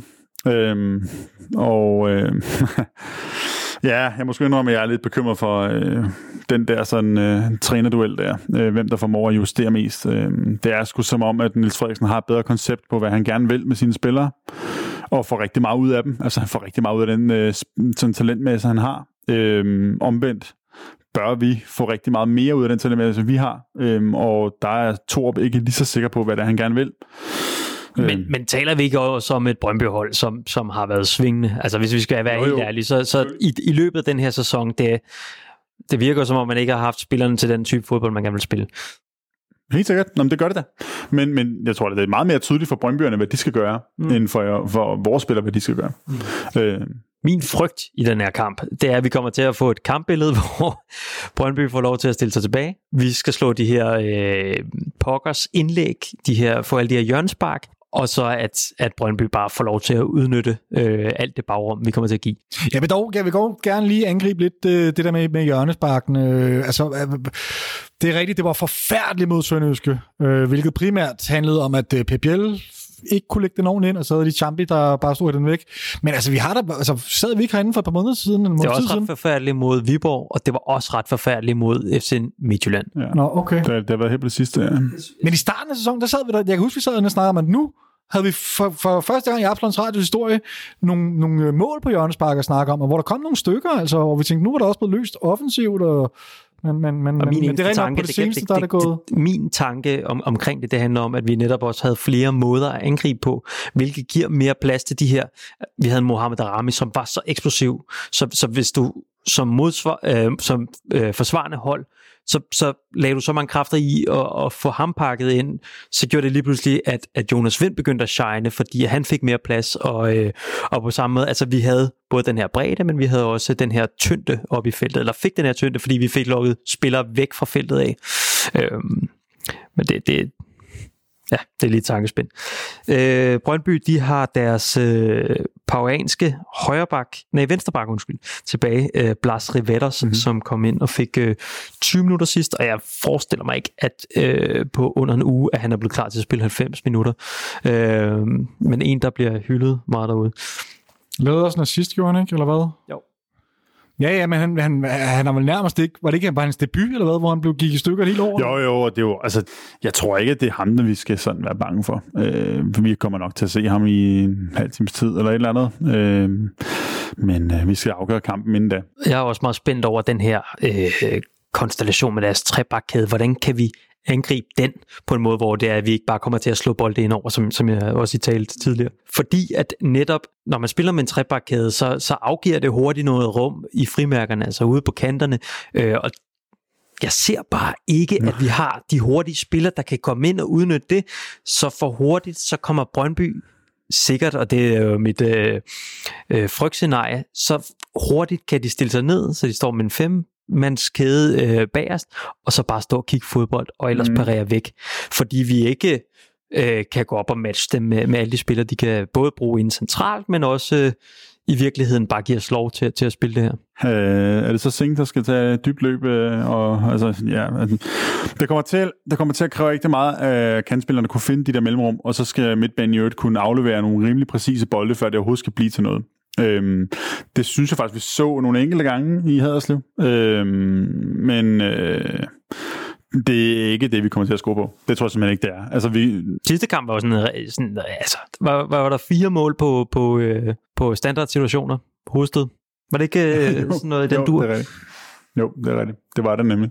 Øhm, og øh, ja, jeg måske indrømme, at jeg er lidt bekymret for øh, den der sådan øh, trænerduel der. Øh, hvem der formår at justere mest. Øh, det er sgu som om, at Nils Frederiksen har et bedre koncept på, hvad han gerne vil med sine spillere. Og får rigtig meget ud af dem. Altså han får rigtig meget ud af den øh, sådan talentmasse, han har. Øh, omvendt bør vi få rigtig meget mere ud af den talentmasse, vi har. Øh, og der er Torb ikke lige så sikker på, hvad det er, han gerne vil. Men, øh. men taler vi ikke også om et Brøndby-hold, som, som har været svingende? Altså hvis vi skal være jo, helt ærlige, så, så i, i løbet af den her sæson, det, det virker som om, man ikke har haft spillerne til den type fodbold, man gerne vil spille. Helt sikkert. Nå, men det gør det da. Men, men jeg tror, det er meget mere tydeligt for Brøndbyerne, hvad de skal gøre, mm. end for, for vores spillere, hvad de skal gøre. Mm. Øh, min frygt i den her kamp, det er, at vi kommer til at få et kampbillede, hvor Brøndby får lov til at stille sig tilbage. Vi skal slå de her øh, pokkers indlæg, de her, få alle de her hjørnspark, og så at, at Brøndby bare får lov til at udnytte øh, alt det bagrum, vi kommer til at give. Jeg vil dog jeg vil dog gerne lige angribe lidt øh, det der med, med hjørnesparken. Øh, altså, øh, det er rigtigt, det var forfærdeligt mod Sønderjyske, øh, hvilket primært handlede om, at øh, PPL ikke kunne lægge den ordentligt ind, og så havde de Champi, der bare stod den væk. Men altså, vi har da, altså, sad vi ikke herinde for et par måneder siden? En det var også ret siden? forfærdeligt mod Viborg, og det var også ret forfærdeligt mod FC Midtjylland. Ja. Nå, okay. Det, det har været helt på det sidste, ja. Men i starten af sæsonen, der sad vi der, jeg kan huske, vi sad og snakkede om, at nu havde vi for, for første gang i Absalons Radios historie nogle, nogle mål på hjørnespark at snakke om, og hvor der kom nogle stykker, altså, og vi tænkte, nu var der også blevet løst offensivt, og men, men, men, og min men det er tanke, på det, det seneste, det, der er det gået. Det, min tanke om, omkring det, det handler om, at vi netop også havde flere måder at angribe på, hvilket giver mere plads til de her. Vi havde Mohamed Arami, som var så eksplosiv, så, så hvis du som, modsvar, øh, som øh, forsvarende hold så, så lagde du så mange kræfter i at, at få ham pakket ind, så gjorde det lige pludselig, at, at Jonas Vind begyndte at shine, fordi han fik mere plads, og, øh, og på samme måde, altså vi havde både den her bredde, men vi havde også den her tyndte op i feltet, eller fik den her tyndte, fordi vi fik lukket spillere væk fra feltet af. Øhm, men det, det, Ja, det er lidt tankespind. Øh, Brøndby, de har deres øh, pauanske højrebak, nej, vensterbak, undskyld, tilbage, øh, Blas Rivetters, mm-hmm. som kom ind og fik øh, 20 minutter sidst, og jeg forestiller mig ikke, at øh, på under en uge, at han er blevet klar til at spille 90 minutter. Øh, men en, der bliver hyldet meget derude. Lavede også en assist, gjorde han ikke, eller hvad? Jo. Ja, ja, men han, han, han har vel nærmest ikke... Var det ikke bare hans debut, eller hvad, hvor han blev gik i stykker helt over? Jo, jo, og det er jo... Altså, jeg tror ikke, at det er ham, der vi skal sådan være bange for. Øh, vi kommer nok til at se ham i en halv times tid, eller et eller andet. Øh, men øh, vi skal afgøre kampen inden da. Jeg er også meget spændt over den her øh, konstellation med deres trebakkæde. Hvordan kan vi angribe den på en måde, hvor det er, at vi ikke bare kommer til at slå bolde ind over, som, som jeg også i talte tidligere. Fordi at netop, når man spiller med en trebakkæde, så, så afgiver det hurtigt noget rum i frimærkerne, altså ude på kanterne, øh, og jeg ser bare ikke, at vi har de hurtige spillere, der kan komme ind og udnytte det. Så for hurtigt, så kommer Brøndby sikkert, og det er jo mit øh, øh, frygtscenarie, så hurtigt kan de stille sig ned, så de står med en 5, mandskæde øh, bagerst, og så bare stå og kigge fodbold, og ellers mm. parere væk. Fordi vi ikke øh, kan gå op og matche dem med, med alle de spillere, de kan både bruge inden centralt, men også øh, i virkeligheden bare give os lov til, til at spille det her. Øh, er det så Singh, der skal tage dybt løb? Øh, og, altså, ja, det, kommer til, det kommer til at kræve rigtig meget, at øh, kandspillerne kunne finde de der mellemrum, og så skal midtbanen i øvrigt kunne aflevere nogle rimelig præcise bolde, før det overhovedet skal blive til noget. Øhm, det synes jeg faktisk, vi så nogle enkelte gange i Haderslev. Øhm, men øh, det er ikke det, vi kommer til at score på. Det tror jeg simpelthen ikke, det er. Altså, vi... Sidste kamp var jo sådan, sådan altså, var, var, der fire mål på, på, øh, på standardsituationer på hovedsted? Var det ikke øh, sådan noget i den jo, dur? det er rigtigt. Jo, det er rigtigt. Det var det nemlig.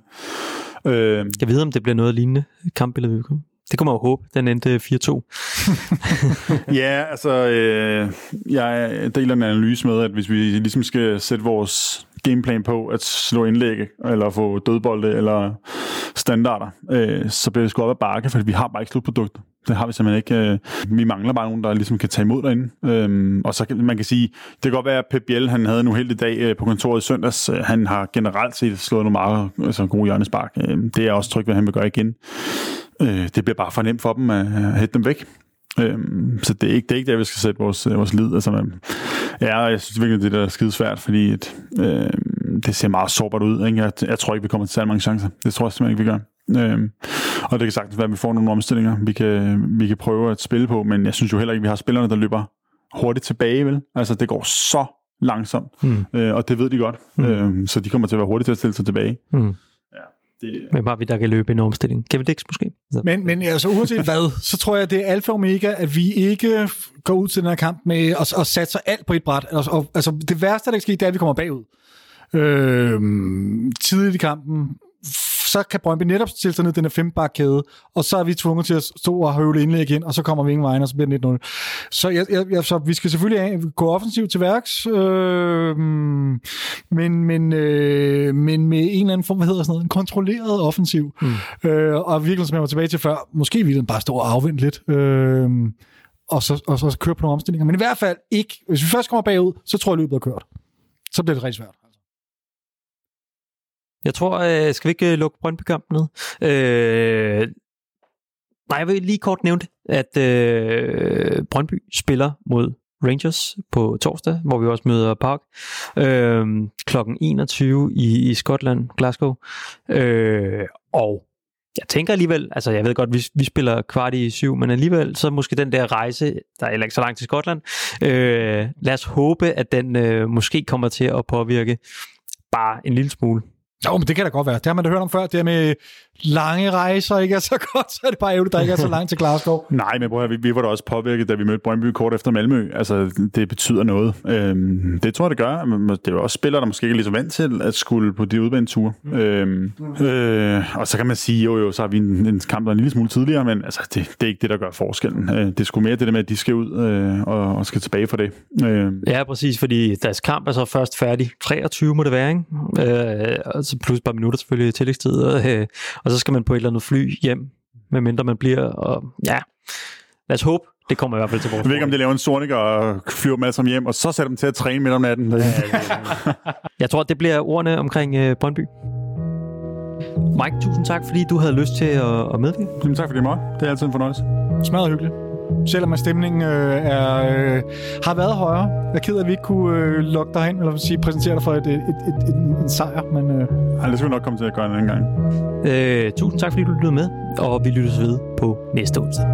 Øh, Jeg ved, om det bliver noget lignende kampbillede, vi kommer. Det kunne man jo håbe. Den endte 4-2. ja, altså, øh, jeg deler en analyse med, at hvis vi ligesom skal sætte vores gameplan på at slå indlæg, eller få dødbolde, eller standarder, øh, så bliver det sgu op ad bakke, for vi har bare ikke slutprodukter. Det har vi simpelthen ikke. Øh, vi mangler bare nogen, der ligesom kan tage imod derinde. Øhm, og så kan man kan sige, det kan godt være, at Pep Biel, han havde en uheldig dag øh, på kontoret i søndags. Øh, han har generelt set slået nogle meget altså, gode hjørnespark. Øhm, det er jeg også tryg ved, at han vil gøre igen. Øh, Det bliver bare for nemt for dem at hætte dem væk. Øhm, så det er ikke det, er ikke der, vi skal sætte vores, øh, vores lid. Altså, man, ja, jeg synes virkelig, det er skide svært, fordi et, øh, det ser meget sårbart ud. Ikke? Jeg, jeg tror ikke, vi kommer til at mange chancer. Det tror jeg simpelthen ikke, vi gør. Øhm, og det kan sagtens være, at vi får nogle omstillinger, vi kan, vi kan prøve at spille på, men jeg synes jo heller ikke, at vi har spillerne, der løber hurtigt tilbage, vel? Altså, det går så langsomt, Mm. øh, og det ved de godt. Mm. Øh, så de kommer til at være hurtigt til at stille sig tilbage. Mm. Det, Hvem har vi, der kan løbe en omstilling? Kevin Dix måske? Så. Men, men altså, uanset hvad, så tror jeg, det er alfa og omega, at vi ikke går ud til den her kamp med at, at satse alt på et bræt. Og, og, altså, det værste, der kan ske, det er, at vi kommer bagud. Øh, tidligt i kampen, så kan Brøndby netop stille sig ned den her fembakkæde, og så er vi tvunget til at stå og høvle indlæg igen, og så kommer vi ingen vejen, og så bliver det 1-0. Så, jeg, jeg, så vi skal selvfølgelig gå offensivt til værks, øh, men, men, øh, men med en eller anden form, hvad hedder sådan noget, en kontrolleret offensiv. Mm. Øh, og virkelig, som jeg var tilbage til før, måske vi bare stå og afvente lidt. Øh, og så, og så køre på nogle omstillinger. Men i hvert fald ikke, hvis vi først kommer bagud, så tror jeg, løbet er kørt. Så bliver det rigtig svært. Jeg tror, øh, skal vi ikke øh, lukke Brøndby-kampen ned? Øh, nej, jeg vil lige kort nævne at øh, Brøndby spiller mod Rangers på torsdag, hvor vi også møder Park, øh, klokken 21 i, i Skotland, Glasgow. Øh, og jeg tænker alligevel, altså jeg ved godt, vi, vi spiller kvart i syv, men alligevel så måske den der rejse, der er ikke så langt til Skotland, øh, lad os håbe, at den øh, måske kommer til at påvirke bare en lille smule. Jo, men det kan da godt være. Det har man da hørt om før. Det her med lange rejser ikke er så godt, så er det bare ærgerligt, der ikke er så langt til Glasgow. Nej, men prøv at, vi, vi var da også påvirket, da vi mødte Brøndby kort efter Malmø. Altså, det betyder noget. Øhm, det tror jeg, det gør. Men Det er jo også spillere, der måske ikke er lige så vant til at skulle på de udbaneture. Mm. Øhm, øh, og så kan man sige, jo jo, så har vi en, en kamp, der er en lille smule tidligere, men altså, det, det er ikke det, der gør forskellen. Øh, det er sgu mere det der med, at de skal ud øh, og, og skal tilbage for det. Øh, Ja, præcis, fordi deres kamp er så først færdig. 23 må det være, ikke? Øh, og så plus et par minutter selvfølgelig i tillægstid. Og, øh, og så skal man på et eller andet fly hjem, medmindre man bliver. Og ja, lad os håbe, det kommer i hvert fald til vores jeg ved ikke, om de laver en sornik og flyver dem alle sammen hjem, og så sætter dem til at træne midt om natten. Jeg tror, det bliver ordene omkring øh, Brøndby. Mike, tusind tak, fordi du havde lyst til at, at medvirke. Jamen, tak fordi I måtte. Det er altid en fornøjelse. Smadret hyggeligt. Selvom at stemningen øh, er, øh, har været højere. Jeg er ked af, at vi ikke kunne øh, lokke dig hen, eller sige, præsentere dig for et, et, et, et, en sejr. Men øh, Ej, det skal vi nok komme til at gøre en anden gang. Øh, tusind tak, fordi du lyttede med, og vi lyttes ved på næste onsdag.